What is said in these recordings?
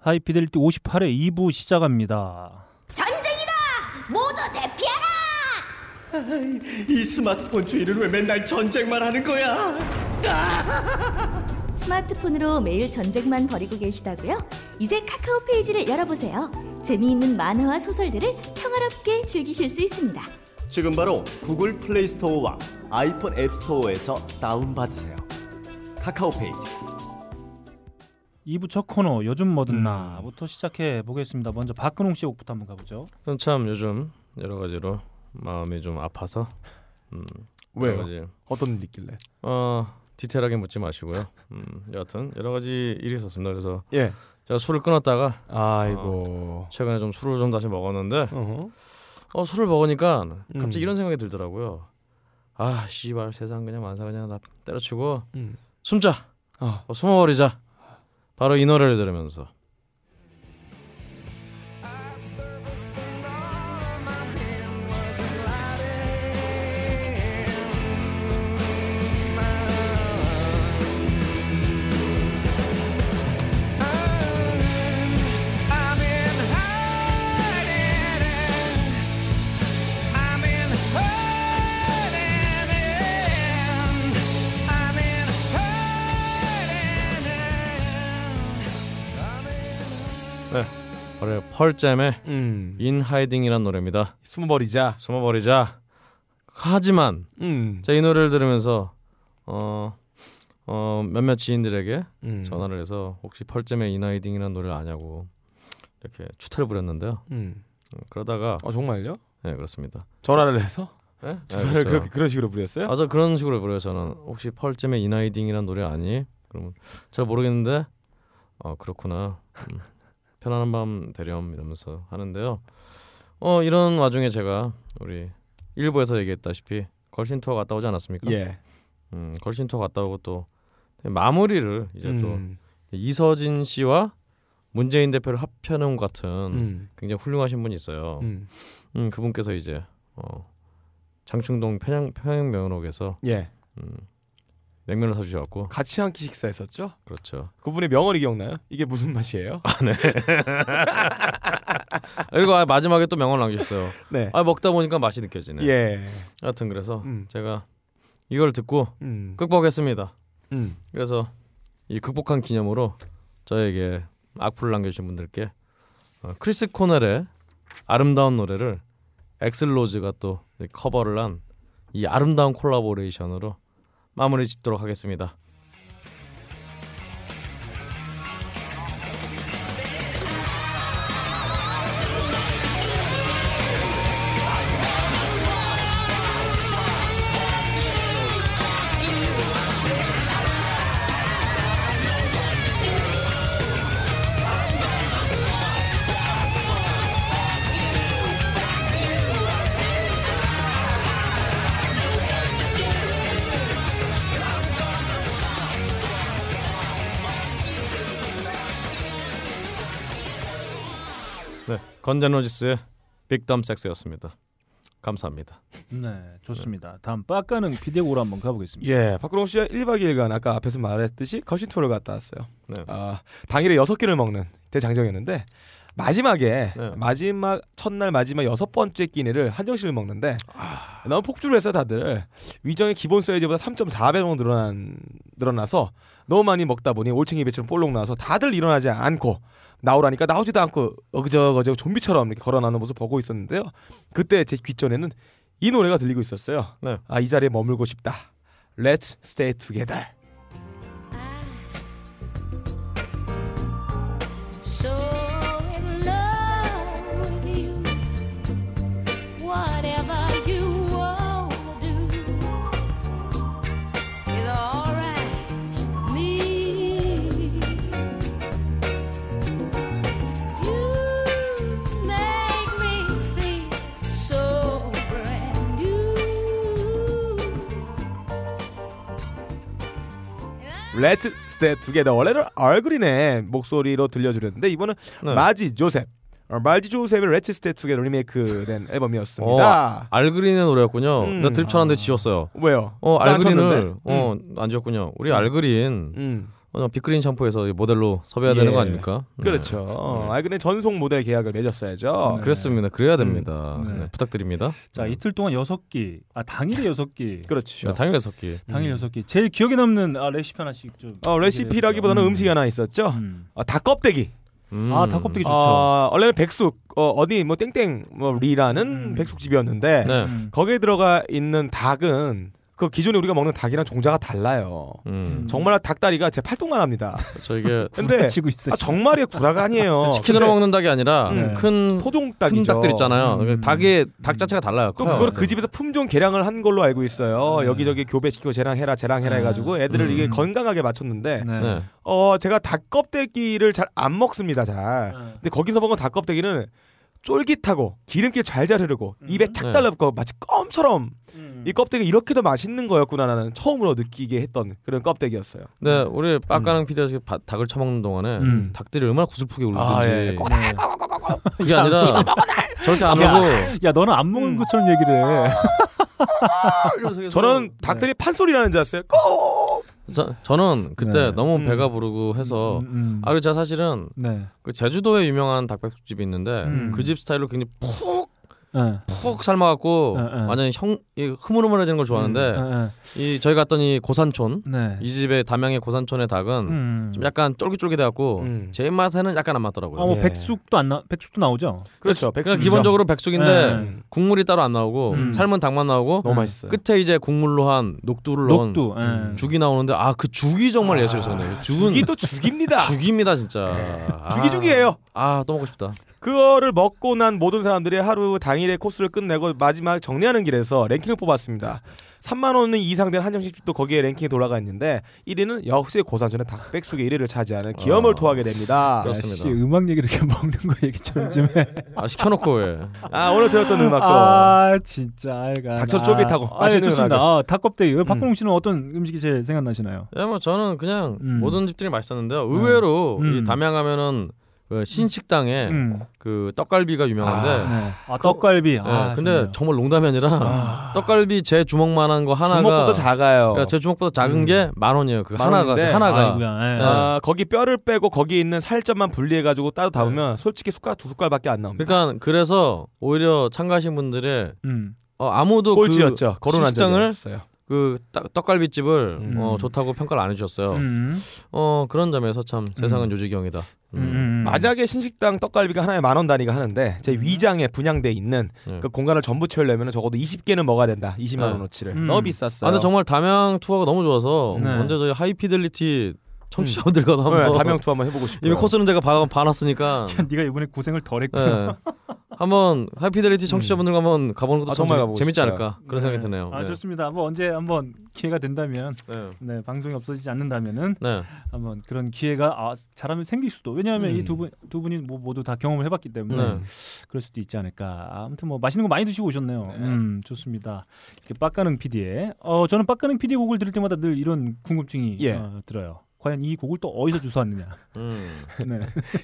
하이피델리티 58회 2부 시작합니다. 전쟁이다! 모두 대피하라! 이 스마트폰 주인은 왜 맨날 전쟁만 하는 거야? 스마트폰으로 매일 전쟁만 벌이고 계시다고요? 이제 카카오 페이지를 열어보세요. 재미있는 만화와 소설들을 평화롭게 즐기실 수 있습니다. 지금 바로 구글 플레이 스토어와 아이폰 앱 스토어에서 다운받으세요. 카카오 페이지. 2부 첫 코너 요즘 뭐든 음. 나부터 시작해 보겠습니다. 먼저 박근홍 씨 곡부터 한번 가보죠. 참 요즘 여러 가지로 마음이 좀 아파서 음, 왜요? 가지 어떤 일 있길래? 어 디테일하게 묻지 마시고요. 음, 여하튼 여러 가지 일이 있었습니다. 그래서 예. 제가 술을 끊었다가 아이고. 최근에 좀 술을 좀 다시 먹었는데 어허. 어 술을 먹으니까 갑자기 음. 이런 생각이 들더라고요. 아 씨발 세상 그냥 만사 그냥 나 때려치고 음. 숨자 아. 어, 숨어버리자 바로 이 노래를 들으면서 바로 펄잼의 음. In Hiding이라는 노래입니다. 숨어버리자. 숨어버리자. 하지만 음. 제가 이 노래를 들으면서 어, 어 몇몇 지인들에게 음. 전화를 해서 혹시 펄잼의 In Hiding이라는 노래를 아냐고 이렇게 추태를 부렸는데요. 음. 음, 그러다가 어 정말요? 네 그렇습니다. 전화를 해서 네? 주사를 네, 그렇죠. 그렇게 그런 식으로 부렸어요? 아저 그런 식으로 부려요. 저는 혹시 펄잼의 In Hiding이라는 노래 아니? 그러면 잘 모르겠는데 어 그렇구나. 음, 편안한 밤 되렴 이러면서 하는데요. 어 이런 와중에 제가 우리 일부에서 얘기했다시피 걸신 투어 갔다 오지 않았습니까? 예. 음, 걸신 투어 갔다 오고 또 마무리를 이제 또 음. 이서진 씨와 문재인 대표를 것 같은 음. 굉장히 훌륭하신 분이 있어요. 음, 음. 그분께서 이제 어, 장충동 평양 평양 명록에서 예. 음, 냉면을 사주셔갖고 같이 한 끼 식사했었죠? 그렇죠. 그분의 명언이 기억나요? 이게 무슨 맛이에요? 그리고 아, 마지막에 또 명언을 남기셨어요. 네. 아 먹다 보니까 맛이 느껴지네. 예. 하여튼 그래서 음. 제가 이걸 듣고 음. 극복했습니다. 음. 그래서 이 극복한 기념으로 저에게 악플을 남겨주신 분들께 어, 크리스 코넬의 아름다운 노래를 엑슬로즈가 또 커버를 한 이 아름다운 콜라보레이션으로 마무리 짓도록 하겠습니다. 건젠로지스의 빅덤 섹스였습니다. 감사합니다. 네, 좋습니다. 다음 빡가는 비디오로 한번 가보겠습니다. 예. 박근홍 씨가 1박 2일간 아까 앞에서 말했듯이 거신 투어를 갔다 왔어요. 네. 아, 당일에 여섯 끼를 먹는 대장정이었는데 마지막에 네. 마지막 첫날 마지막 여섯 번째 끼니를 한정식을 먹는데 너무 폭주를 해서 다들 위정의 기본 사이즈보다 3.4배 정도 늘어난 늘어나서 너무 많이 먹다 보니 올챙이 배처럼 볼록 나와서 다들 일어나지 않고 나오라니까 나오지도 않고 어그저그저 좀비처럼 이렇게 걸어나오는 모습 보고 있었는데요. 그때 제 귓전에는 이 노래가 들리고 있었어요. 네. 아이 자리에 머물고 싶다. Let's stay together. Let's stay together. 원래는 얼그린의 목소리로 들려주렸는데 이번은 네. 마지 조셉. 어, 마지 조셉의 Let's stay together 리메이크된 어, 앨범이었습니다. 알그린의 노래였군요. 음. 나 들쳐놨는데 지웠어요. 왜요? 어 알그린을 쳤는데? 어안 지웠군요. 우리 알그린 음. 어, 빅그린 샴푸에서 이 모델로 섭외해야 되는 예. 거 아닙니까? 네. 그렇죠. 어, 아 근데 전속 모델 계약을 맺었어야죠. 네. 그렇습니다. 그래야 됩니다. 네. 네, 부탁드립니다. 자 이틀 동안 여섯 끼, 아 당일에 여섯 끼, 그렇죠. 네, 당일 여섯 개. 당일 여섯 끼. 제일 기억에 남는 아, 레시피 하나씩 좀. 어, 레시피라기보다는 음. 음식이 하나 있었죠. 음. 아, 닭 껍데기. 음. 아 닭껍데기 좋죠. 어, 원래는 백숙 어, 어디 뭐 땡땡 뭐 리라는 음. 백숙집이었는데 네. 음. 거기에 들어가 있는 닭은 그 기존에 우리가 먹는 닭이랑 종자가 달라요. 음. 정말 닭다리가 제 팔뚝만 합니다. 저 이게 근데 치고 있어. 아, 정말이 구라가 아니에요. 치킨으로 근데 먹는 닭이 아니라 음. 큰 토종 큰 닭이죠. 닭들 있잖아요. 음. 그러니까 닭의 닭 자체가 달라요. 또 커요. 그거를 그 집에서 품종 개량을 한 걸로 알고 있어요. 네. 여기저기 교배시키고 재량해라 재량해라 네. 해가지고 애들을 음. 이게 건강하게 맞췄는데 네. 네. 어 제가 닭 껍데기를 잘 안 먹습니다 잘. 네. 근데 거기서 먹은 닭 껍데기는 쫄깃하고 기름기 잘잘 흐르고 음. 입에 착 네. 달라붙고 마치 껌처럼 음. 이 껍데기 이렇게 더 맛있는 거였구나 나는 처음으로 느끼게 했던 그런 껍데기였어요. 네, 우리 빡가는 피디가 지금 바- 닭을 처먹는 동안에 음. 닭들이 얼마나 구슬프게 울든지 아, 예. 네. 그게 아니라 저렇게 안 하고 야 너는 안 먹은 것처럼 얘기를 해. 저는 닭들이 판소리 나는 줄 알았어요. 꼭! 저, 저는 그때 네. 너무 음. 배가 부르고 해서 음, 음. 아 그리고 제가 사실은 네. 그 제주도에 유명한 닭백숙집이 있는데 음. 그집 스타일로 굉장히 푹 네. 푹 삶아갖고 네, 네. 완전히 형이 흐물흐물해지는 걸 좋아하는데 네. 이 저희 갔던 이 고산촌 네. 이 집의 담양의 고산촌의 닭은 음. 좀 약간 쫄깃쫄깃해갖고 음. 제 입맛에는 약간 안 맞더라고요. 아, 뭐 예. 백숙도 안 나, 백숙도 나오죠. 그렇죠. 그러니까. 기본적으로 백숙인데 네. 국물이 따로 안 나오고 음. 삶은 닭만 나오고 너무 맛있어요. 끝에 이제 국물로 한 녹두를 넣은 녹두. 예. 음, 죽이 나오는데 아 그 죽이 정말 예술이었어요. 죽은 죽이 또 죽입니다. 죽입니다 진짜. 죽이 죽이에요. 아또 먹고 싶다. 그거를 먹고 난 모든 사람들이 하루 당일의 코스를 끝내고 마지막 정리하는 길에서 랭킹을 뽑았습니다. 3만 원 이상 된 한정식집도 거기에 랭킹에 돌아가 있는데 1위는 역시 고산촌의 닭백숙의 1위를 차지하는 기염을 어. 토하게 됩니다. 그렇습니다. 씨, 음악 얘기를 이렇게 먹는 거 얘기처럼 좀 해. 아 시켜놓고 왜? 아 오늘 들었던 음악도 아 진짜 알가. 닭처럼 쫄깃하고 아, 아, 예, 맛있는 좋습니다. 아, 닭껍데기. 왜 박근홍 씨는 어떤 음식이 제일 생각나시나요? 예, 뭐 저는 그냥 음. 모든 집들이 맛있었는데요. 의외로 음. 이 담양하면은 그 신식당에 음. 그 떡갈비가 유명한데. 네. 아, 떡갈비. 예, 아, 근데 좋네요. 정말 농담이 아니라 떡갈비 제 주먹만한 거 하나가 주먹보다 작아요. 그러니까 제 주먹보다 작은 음. 게만 원이에요. 그 만 하나가. 그 하나가 아이고야. 예. 네. 아, 거기 뼈를 빼고 거기 있는 살점만 분리해 가지고 따로 담으면 솔직히 숟가락 두 숟갈밖에 안 나옵니다. 그러니까 그래서 오히려 참가하신 분들의 음. 어, 아무도 꼴찌였죠. 그 거론한 적이 식당을 없어요. 그 떡- 떡갈비 집을 음. 어, 좋다고 평가를 안 해주셨어요. 음. 어 그런 점에서 참 세상은 요지경이다. 음. 음. 만약에 신식당 떡갈비가 하나에 만 원 단위가 하는데 제 음. 위장에 분양돼 있는 네. 그 공간을 전부 채우려면 적어도 20개는 먹어야 된다. 20만 네. 원어치를 음. 너무 비쌌어요. 아 근데 정말 담양 투어가 너무 좋아서 네. 언제 저희 하이피델리티 청취자분들과도 네, 한번 담양 투어 한번 해보고 싶어요. 이미 코스는 제가 봐, 봐놨으니까 네가 이번에 고생을 덜 했구나. 네. 한번 하이피델리티 청취자분들과 한번 가보는 것도 아, 참 정말 재- 가보고 재밌지 싶어요. 않을까 그런 생각이 드네요. 아 네. 좋습니다. 한번 언제 한번 기회가 된다면, 네. 네 방송이 없어지지 않는다면은 네. 한번 그런 기회가 아, 잘하면 생길 수도. 왜냐하면 음. 이두 분 두 분이 뭐 모두 다 경험을 해봤기 때문에 네. 그럴 수도 있지 않을까. 아무튼 뭐 맛있는 거 많이 드시고 오셨네요. 음 좋습니다. 이렇게 빡가능 PD의 어 저는 빡가능 PD 곡을 들을 때마다 늘 이런 궁금증이 예. 어, 들어요. 과연 이 곡을 또 어디서 주워왔느냐. 음. 네.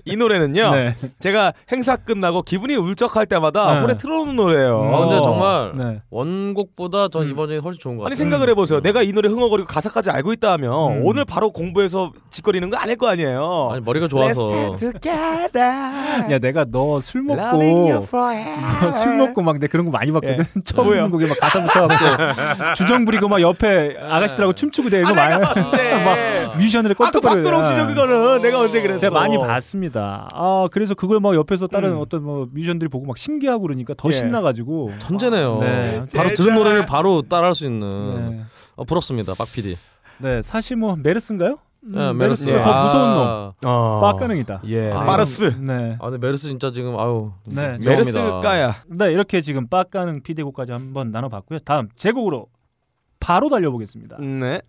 이 노래는요. 네. 제가 행사 끝나고 기분이 울적할 때마다 네. 홀에 틀어놓는 노래예요. 아 근데 정말 네. 원곡보다 전 음. 이번 이 훨씬 좋은 것 같아요. 아니 생각을 해보세요. 음. 내가 이 노래 흥얼거리고 가사까지 알고 있다 하면 음. 오늘 바로 공부해서 짓거리는 거 아닐 거 아니에요. 아니 머리가 좋아서 Let's stand together. 야 내가 너 술 먹고 forever. 술 먹고 막 내 그런 거 많이 봤거든. 예. 처음? 듣는 곡에 막 가사 붙여갖고 주정 부리고 막 옆에 아가씨들하고 춤추고 내고 아, 막. 막 뮤지션 들이 아, 그 껐다거려. 박근홍 씨죠 그거는 내가 언제 그랬어? 제가 많이 봤습니다. 아 그래서 그걸 막 옆에서 다른 음. 어떤 뭐 뮤지션들이 보고 막 신기하고 그러니까 더 예. 신나가지고. 천재네요. 네. 바로 들은 노래를 바로 따라할 수 있는 네. 어, 부럽습니다, 박 PD. 네 사실 뭐 메르스인가요? 음, 네, 메르스가 예. 더 무서운 놈. 아, 어. 빡가능이다. 예. 아, 마르스. 네. 아, 근데 메르스 진짜 지금 아유 네. 위험합니다. 메르스가야. 네 이렇게 지금 빡가능 피디 곡까지 한번 나눠봤고요. 다음 제 곡으로 바로 달려보겠습니다. 네.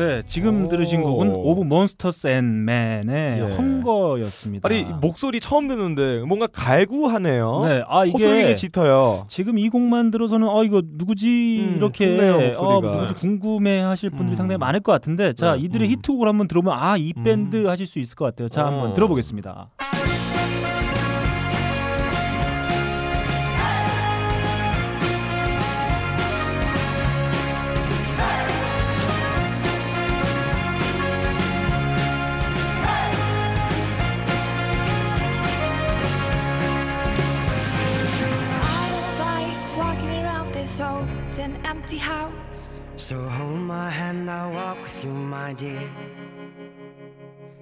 네, 지금 오. 들으신 곡은 오브 몬스터스 앤 맨의 예. Hunger였습니다. 아니 목소리 처음 듣는데 뭔가 갈구하네요. 네, 아 호소력이 이게 짙어요. 지금 이 곡만 들어서는 어 이거 누구지 음, 이렇게 좋네요, 어. 누구지 궁금해하실 분들이 음. 상당히 많을 것 같은데 자 네. 이들의 음. 히트곡을 한번 들어보면 아이 음. 밴드 하실 수 있을 것 같아요. 자 한번 어. 들어보겠습니다. So hold my hand, I'll walk with you, my dear.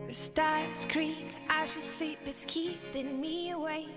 The stairs creak as you sleep, it's keeping me awake.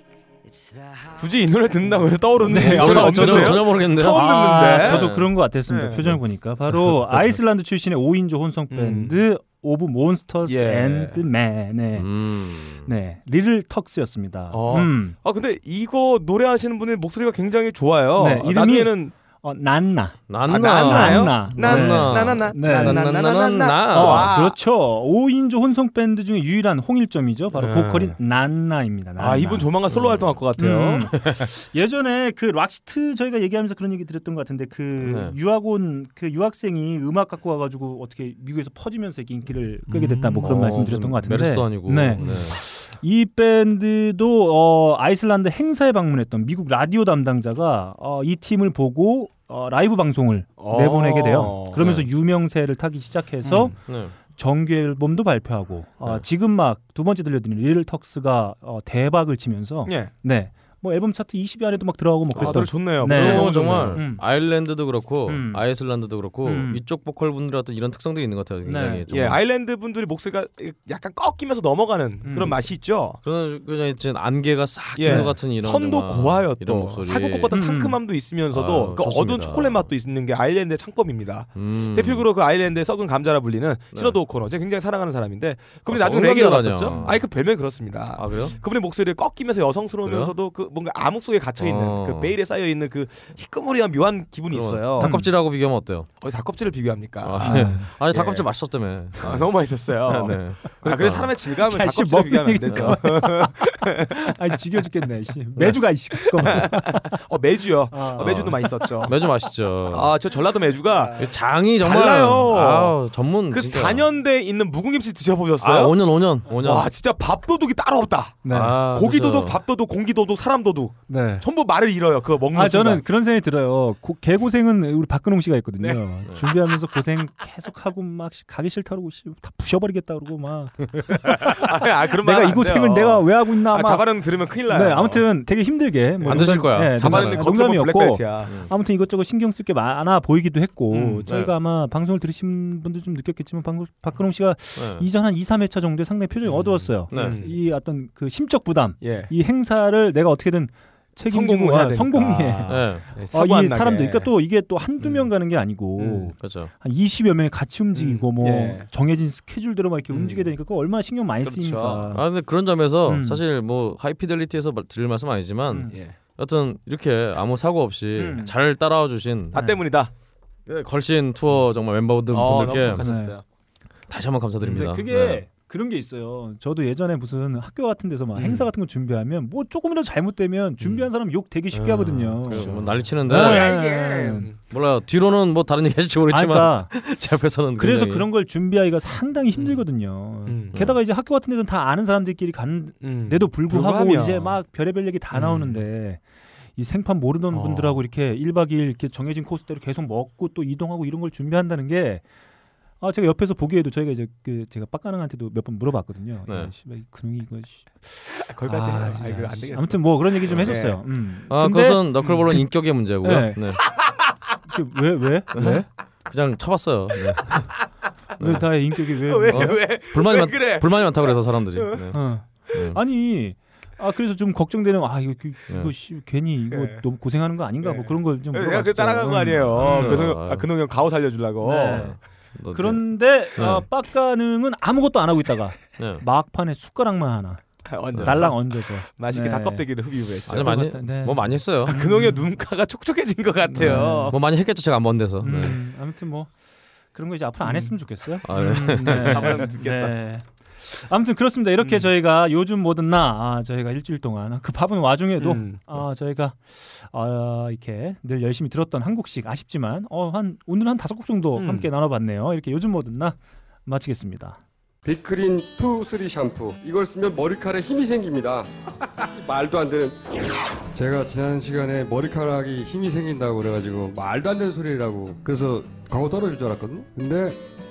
It's the house. 굳이 이 노래 듣는다고 해서 떠오르는 네, 없는데요? 전혀, 전혀 모르겠는데요. 처음 아, 듣는데. 저도 그런 것 같았습니다. 네. 표정을 보니까 바로 아이슬란드 출신의 5인조 혼성 밴드 Of Monsters 예. and Men의 음. 네 Little Talks였습니다. 어. 음. 아 근데 이거 노래하시는 분의 목소리가 굉장히 좋아요. 네, 아, 이름이- 나중에는 어, 난나. 난나. 아, 난나요? 난나. 난 네. 나나나 네. 나나나나나나. 어, 와. 그렇죠. 5인조 혼성 밴드 중에 유일한 홍일점이죠. 바로 네. 보컬인 난나입니다. 난나. 아 이분 조만간 솔로 활동할 것 같아요. 음. 예전에 그 Roxette 저희가 얘기하면서 그런 얘기 드렸던 것 같은데 그 네. 유학 온그 유학생이 음악 갖고 와가지고 어떻게 미국에서 퍼지면서 인기를 끄게 됐다 뭐 그런 어, 말씀 드렸던 것 같은데 메르스도 아니고. 네. 이 밴드도 어, 아이슬란드 행사에 방문했던 미국 라디오 담당자가 어, 이 팀을 보고 어, 라이브 방송을 어. 내보내게 돼요. 그러면서 네. 유명세를 타기 시작해서 음. 네. 정규 앨범도 발표하고 어, 네. 지금 막 두 번째 들려드린 리를 턱스가 어, 대박을 치면서 예. 네. 뭐 앨범 차트 20위 안에도 막 들어가고 뭐 아, 그랬던 노래 좋네요. 네. 너무 정말 좋네요. 음. 아일랜드도 그렇고 음. 아이슬란드도 그렇고 음. 이쪽 보컬 분들의 어떤 이런 특성들이 있는 것 같아요. 굉장히 네. 예, 아일랜드 분들이 목소리가 약간 꺾이면서 넘어가는 음. 그런 맛이 있죠. 그런 그냥 이제 안개가 싹 예. 낀것 같은 이런 선도 고와요 또. 사고국 같은 음. 상큼함도 있으면서도 아유, 그 좋습니다. 어두운 초콜릿 맛도 있는 게 아일랜드의 창법입니다. 음. 대표적으로 그 아일랜드의 썩은 감자라 불리는 네. 시너드 오코너 제가 굉장히 사랑하는 사람인데 그분이 아, 나중에 레게로. 갔었죠. 아니 그 별명이 그렇습니다. 아 그래요? 그분의 목소리를 꺾이면서 여성스러우면서도 그 뭔가 암흑 속에 갇혀 있는 어. 그 베일에 쌓여 있는 그 희끄무리한 묘한 기분이 그럼 있어요. 닭껍질하고 비교하면 어때요? 어디 닭껍질을 비교합니까? 아, 네. 아니 예. 닭껍질 맛있었다며. 아, 너무 맛있었어요. 네. 아, 그러니까. 그래서 사람의 질감을 야, 씨, 닭껍질을 비교하면 안 되죠. 아니 지겨 죽겠네. 씨. 매주가 이씨. 어 매주요. 아. 어, 매주도 많이 썼죠. 매주 맛있죠. 아 저 전라도 매주가 장이 정말 달라요. 아우, 전문 그 진짜. 4년대에 있는 묵은김치 드셔보셨어요? 아 5년 5년 5년. 와 진짜 밥 도둑이 따로 없다. 네. 아, 고기도둑, 그죠. 밥도둑, 공기 도둑, 사람 도둑 네. 전부 말을 잃어요. 그거 먹는 아 저는 순간. 그런 생각이 들어요. 고, 개고생은 우리 박근홍 씨가 있거든요. 네. 준비하면서 고생 계속 하고 막 씨, 가기 싫다 그러고 씨, 다 부셔버리겠다 그러고 막 아, 그런 내가 이안 고생을 돼요. 내가 왜 하고 있나 아, 막 자바는 들으면 큰일 나요. 네, 아무튼 되게 힘들게 뭐 안 드실 거야. 네, 자바는 농담- 농담이었고 블랙벨트야. 아무튼 이것저것 신경 쓸 게 많아 보이기도 했고 음, 저희가 네. 아마 방송을 들으신 분들 좀 느꼈겠지만 방, 박근홍 씨가 네. 이전 한 2, 3회차 정도에 상당히 표정이 어두웠어요. 네. 음. 이 어떤 그 심적 부담, 예. 이 행사를 내가 어떻게든 책임지고 아, 되니까. 성공리에 네. 네, 아, 사고 안 이. 사람들, 그러니까 또 이게 또 한두 명 음. 가는 게 아니고 음. 그렇죠. 한 20여 명이 같이 움직이고 뭐 예. 정해진 스케줄대로 막 이렇게 음. 움직이게 되니까 그거 얼마나 신경 많이 그렇죠. 쓰이니까. 아 근데 그런 점에서 음. 사실 뭐 하이피델리티에서 말- 드릴 말씀 아니지만 음. 예. 여튼 이렇게 아무 사고 없이 음. 잘 따라와 주신 나 때문이다. 걸신 투어 정말 멤버들 어, 분들께. 다시 한번 감사드립니다. 근데 그게 네. 그런 게 있어요. 저도 예전에 무슨 학교 같은 데서 막 음. 행사 같은 거 준비하면 뭐 조금이라도 잘못되면 준비한 사람 욕 되게 쉽게 아, 하거든요. 그뭐 난리 치는데 네. 뭐야 이게. 몰라요. 뒤로는 뭐 다른 얘기 하실지 아, 모르겠지만 그러니까 제 앞에서는 그래서 굉장히 그런 걸 준비하기가 상당히 힘들거든요. 음. 게다가 이제 학교 같은 데는 다 아는 사람들끼리 음. 불구하고 불구하면. 이제 막 별의별 얘기 다 음. 나오는데 이 생판 모르던 어. 분들하고 이렇게 1박 2일 이렇게 정해진 코스대로 계속 먹고 또 이동하고 이런 걸 준비한다는 게 아, 제가 옆에서 보기에도 저희가 이제 그 제가 빡가능한테도 몇 번 물어봤거든요. 네. 야, 씨발 이 근육이 이거 씨. 거기까지. 아, 아. 이거 안 되겠어. 아무튼 뭐 그런 얘기 좀 네. 했었어요. 음. 아 근데 그것은 너클볼은 인격의 문제고요. 네. 네. 그왜 왜? 왜? 그냥 쳐봤어요. 네. 왜 다의 인격이 왜? 왜, 어? 왜? 불만이 왜 많 그래? 불만이 많다고 그래서 사람들이. 네. 어. 네. 아니 아 그래서 좀 걱정되는 아 이거 그- 네. 이거 씨, 괜히 이거 네. 너무 고생하는 거 아닌가 네. 뭐 그런 걸좀 내가. 그 따라간 거 아니에요. 알았어요. 그래서. 아, 그놈 형 가오 살려주려고. 네. 너- 그런데 네. 어, 빡가능은 아무것도 안 하고 있다가 네. 막판에 숟가락만 하나 완전 날랑 얹어서 맛있게 네. 닭껍데기를 흡입했죠. 아니 많이 네. 뭐 많이 했어요. 아, 그놈의 눈가가 촉촉해진 것 같아요. 뭐 많이 했겠죠 제가 안 본 데서. 네. 음, 아무튼 뭐 그런 거 이제 앞으로 안 했으면 좋겠어요. 아, 네. 음, 네. 잡아면 듣겠다. 네. 아무튼 그렇습니다. 이렇게 저희가 요즘 뭐든 나 아, 저희가 일주일 동안 그 바쁜 와중에도 음. 아, 저희가 어, 이렇게 늘 열심히 들었던 한 곡씩 아쉽지만 어, 한 오늘 한 다섯 곡 정도 음. 함께 나눠봤네요. 이렇게 요즘 뭐든 나 마치겠습니다. 빅그린 two three 샴푸 이걸 쓰면 머리카락에 힘이 생깁니다 말도 안 되는 제가 지난 시간에 머리카락이 힘이 생긴다고 그래가지고 말도 안 되는 소리라고 그래서 광고 떨어질 줄 알았거든요 근데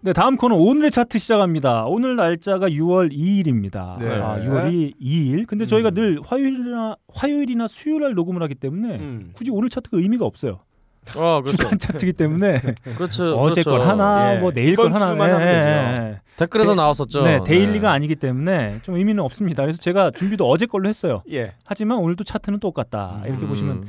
네, 다음 코너 오늘의 차트 시작합니다. 오늘 날짜가 6월 2일입니다. 네. 아, 6월 2일. 근데 저희가 늘 화요일이나 화요일이나 수요일 날 녹음을 하기 때문에 음. 굳이 오늘 차트가 의미가 없어요. 아, 그렇죠. 주간 차트이기 때문에 그렇죠. 어제 그렇죠. 걸 하나 예. 뭐 내일 걸 하나 되죠. 예. 댓글에서 네. 나왔었죠. 네, 데일리가 아니기 때문에 좀 의미는 없습니다. 그래서 제가 준비도 어제 걸로 했어요. 예. 하지만 오늘도 차트는 똑같다. 이렇게 음. 보시면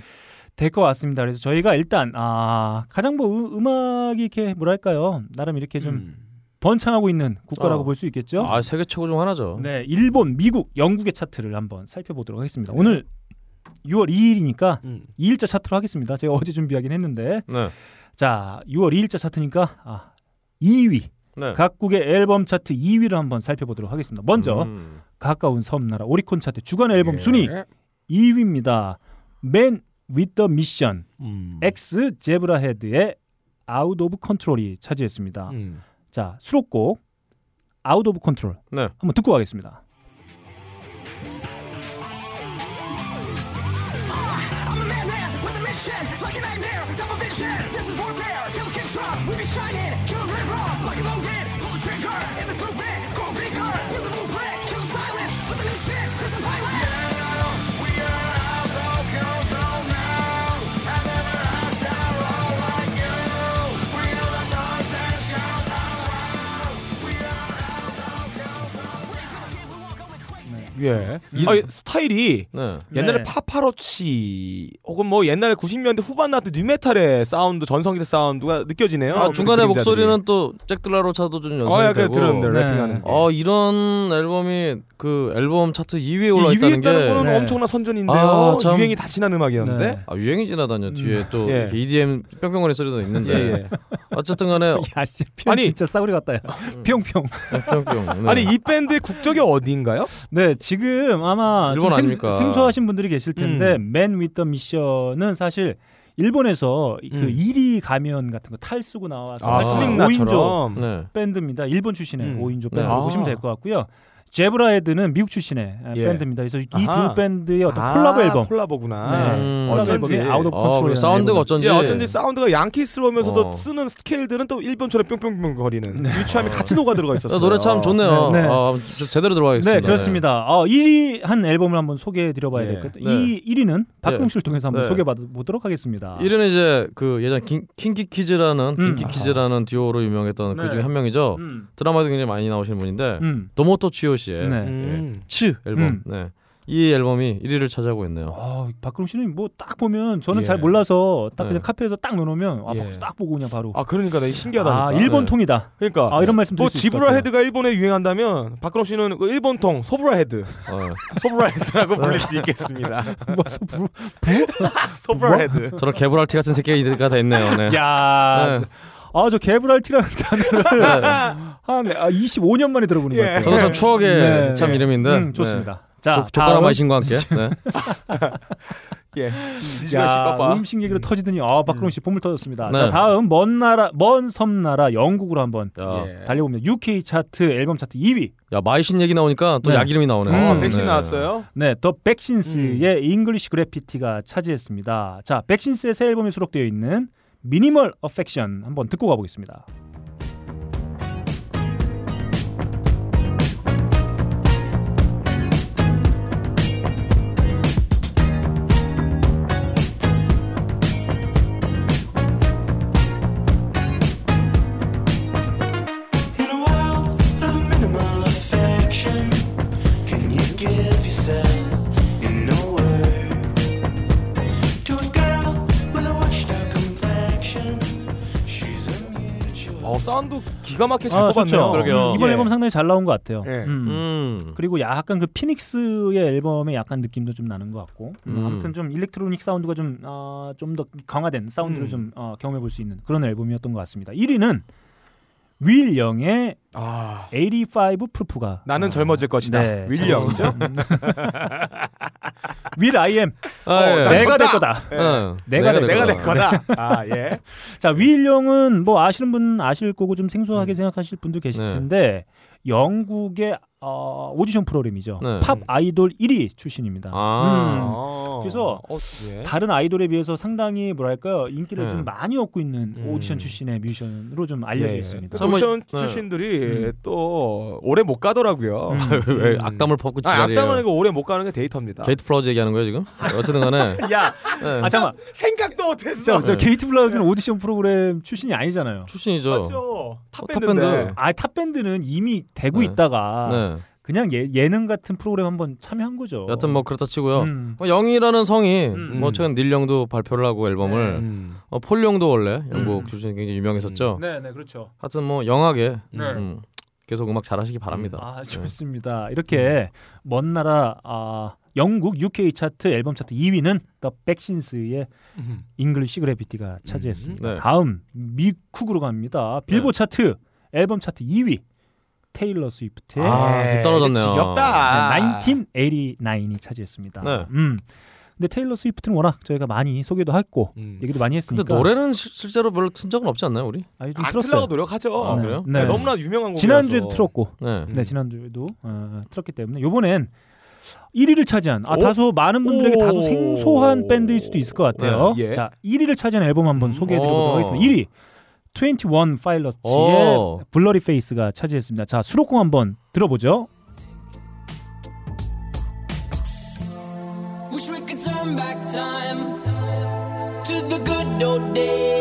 될 것 같습니다. 그래서 저희가 일단 아, 가장 뭐 음- 음악이 이렇게 뭐랄까요? 나름 이렇게 좀 음. 번창하고 있는 국가라고 어. 볼수 있겠죠. 아, 세계 최고 중 하나죠. 네, 일본, 미국, 영국의 차트를 한번 살펴보도록 하겠습니다. 오늘 6월 2일이니까 음. 2일자 차트로 하겠습니다. 제가 어제 준비하긴 했는데 네. 자 6월 2일자 차트니까 아, 2위 네. 각국의 앨범 차트 2위를 한번 살펴보도록 하겠습니다. 먼저 음. 가까운 섬나라 오리콘 차트 주간 앨범 예. 순위 2위입니다. Man with the Mission 음. X 제브라 헤드의 Out of Control이 차지했습니다. 음. 자 수록곡 Out of Control 네. 한번 듣고 가겠습니다. I'm 예. 아, 스타일이 네. 옛날에 네. 파파로치 혹은 뭐 옛날에 90년대 후반 나왔던 뉴메탈의 사운드 전성기대 사운드가 느껴지네요. 아, 중간에 그. 목소리는 또 잭들라로차도 좀 어, 연상이 약간 되고. 들었는데 네. 래핑하는 게. 어, 이런 앨범이 그 앨범 차트 2위에 올라 이 있다는 위에 있다는 게 거는 네. 엄청난 선전인데요. 아, 참. 유행이 다 지난 음악이었는데. 네. 아, 유행이 지나다녀 뒤에 또 예. 이렇게 EDM 뿅뿅거리 소리도 예, 있는데 예. 어쨌든 간에 야, 씨, 뿅 아니. 진짜 싸구려 같다. 야. 뿅뿅. 뿅뿅. 네. 아니 이 밴드의 국적이 어디인가요? 네, 지금 아마 일본 좀 생-? 생소하신 분들이 계실 텐데 음. 맨 with the mission은 사실 일본에서 그 음. 이리 가면 같은 거 탈 쓰고 나와서 아, 하는 5인조 Slipknot처럼. 네. 밴드입니다. 일본 출신의 음. 5인조 네. 밴드 아. 보시면 될 것 같고요. Zebrahead는 미국 출신의 예. 밴드입니다. 그래서 이. 두 밴드의 어떤 아, 콜라보 앨범. 콜라보구나. 네. 음. 콜라보 어쩐지. 앨범이 Out of 어, 컨트롤. 그 사운드가 어쩐지. 예, 어쩐지 사운드가 양키스러우면서도 어. 쓰는 스케일들은 또 일본처럼 뿅뿅뿅 거리는 네. 유치함이 같이 녹아 들어가 있었어요. 노래 참 좋네요. 네, 네. 아, 좀 제대로 들어가겠습니다. 네, 그렇습니다. 어, 1위 한 앨범을 한번 소개해 드려봐야 예. 될것 같아요. 네. 이 1위는 박근홍 씨를 통해서 한번 네. 소개해 보도록 하겠습니다. 이는 이제 그 예전 킨, KinKi Kids라는 음. KinKi Kids라는 듀오로 유명했던 네. 그 중에 한 명이죠. 음. 드라마도 굉장히 많이 나오시는 분인데 음. 도모토 츠요시 씨의 네. 음. 예, 츠 앨범. 음. 네. 이 앨범이 1위를 차지하고 있네요. 아, 박근홍 씨는 뭐 딱 보면 저는 예. 잘 몰라서 딱 네. 그냥 카페에서 딱 넣어놓으면 아, 예. 딱 보고 그냥 바로 아 그러니까 나 신기하다니까. 아, 일본 네. 통이다. 그러니까 아, 이런 말씀 또 Zebra. head가 일본에 유행한다면 박근홍 씨는 그 일본 통 소브라 head, 어. 소브라 head라고 불릴 수 있겠습니다. 뭐, 소- 부- 소브라 head. 저런 개불알티 같은 새끼가 다 있네요. 네. 야, 네. 아, 저 개브랄티라는 단어를 한 아, 25년 만에 들어보는 것 예. 같아요. 저도 참 추억의 네. 참 이름인데. 음, 좋습니다. 자, 조, 다음. 마이신과 함께. 네. 예. 야, 이시가 씨빠빠. 음식 얘기로 터지더니 아, 박근홍 씨 보물 터졌습니다. 네. 자, 다음 먼 나라 먼 섬나라 영국으로 한번 야, 예. 달려봅니다. UK 차트 앨범 차트 2위. 야 마이신 얘기 나오니까 또 네. 약 이름이 나오네요. 아, 음, 백신 네. 나왔어요? 네, The Vaccines의 English Graffiti가 차지했습니다. 자, 백신스의 새 앨범이 수록되어 있는 미니멀 어펙션 한번 듣고 가보겠습니다. 기가 막히게 잘 아, 뽑았네요. 그러게요. 음, 이번 예. 앨범 상당히 잘 나온 것 같아요. 예. 음. 음. 그리고 약간 그 Phoenix의 앨범의 약간 느낌도 좀 나는 것 같고 음, 음. 아무튼 좀 electronic 사운드가 좀 어, 좀더 강화된 사운드를 음. 좀 어, 경험해 볼 수 있는 그런 앨범이었던 것 같습니다. 1위는 윌 영의 아, 85 Proof가 나는 어, 젊어질 것이다. 네? 잘했습니다. Will I am 아, 예. 나 내가 될. 거다. 예. 내가 될 내가 내 거다. 거다. 아 예. 자, 윌 영은 뭐 아시는 분 아실 거고 좀 생소하게 생각하실 분도 계실 네. 텐데 영국의 어, 오디션 프로그램이죠. 네. Pop Idol 1위 출신입니다. 아. 어. 그래서 어, 예. 다른 아이돌에 비해서 상당히 뭐랄까요 인기를 네. 좀 많이 얻고 있는 음. 오디션 출신의 뮤지션으로 좀 알려져 예. 있습니다. 그 오디션 네. 출신들이 음. 또 오래 못 가더라고요. 음. 왜, 왜 악담을 퍼붓고 아, 지랄이에요? 악담은 이거 오래 못 가는 게 데이터입니다. Gate Flowers 얘기하는 거예요 지금? 어쨌든 간에 야, 네. 아 잠깐, 생각도 못했어. 저, 저 네. Gate Flowers는 오디션 프로그램 출신이 아니잖아요. 출신이죠. 맞죠. 탑 탑밴드인데. 밴드. 아, 탑 밴드는 이미 되고 네. 있다가 네. 그냥 예, 예능 같은 프로그램 한번 참여한 거죠. 여튼 뭐 그렇다 치고요. 음. 뭐 Young이라는 성이 음. 뭐 최근 닐 영도 발표를 하고 앨범을 음. 어, 폴 영도 원래 영국 음. 출신이 굉장히 유명했었죠. 네, 네, 그렇죠. 하여튼 뭐 young하게 네. 음, 계속 음악 잘하시기 바랍니다. 아 네. 좋습니다. 이렇게 먼 나라 아, 영국 UK 차트 앨범 차트 2위는 The Vaccines의 음. English Graffiti가 차지했습니다. 네. 다음 미쿡으로 갑니다. 빌보드 차트 앨범 차트 2위 테일러 스위프트의 아, 뒤떨어졌네요. 지겹다. 네, 1989이 차지했습니다. 네. 음. 근데 테일러 스위프트는 워낙 저희가 많이 소개도 했고 음. 얘기도 많이 했으니까 근데 노래는 시- 실제로 별로 튼 적은 없지 않나요, 우리? 아니 좀안 틀었어요. 노력하죠. 아, 네. 그래요? 네. 너무나 유명한 곡이라서. 지난주에도 틀었고 네. 네, 지난주에도 어, 틀었기 때문에 이번엔 1위를 차지한 아 오? 다소 많은 분들에게 오. 다소 생소한 밴드일 수도 있을 것 같아요. 네, 예. 자, 1위를 차지한 앨범 한번 음. 소개해 드리도록 오. 하겠습니다. 1위 21 Pilots의 오. Blurryface가 차지했습니다. 자, 수록곡 한번 들어보죠. Wish we could turn back time to the good old days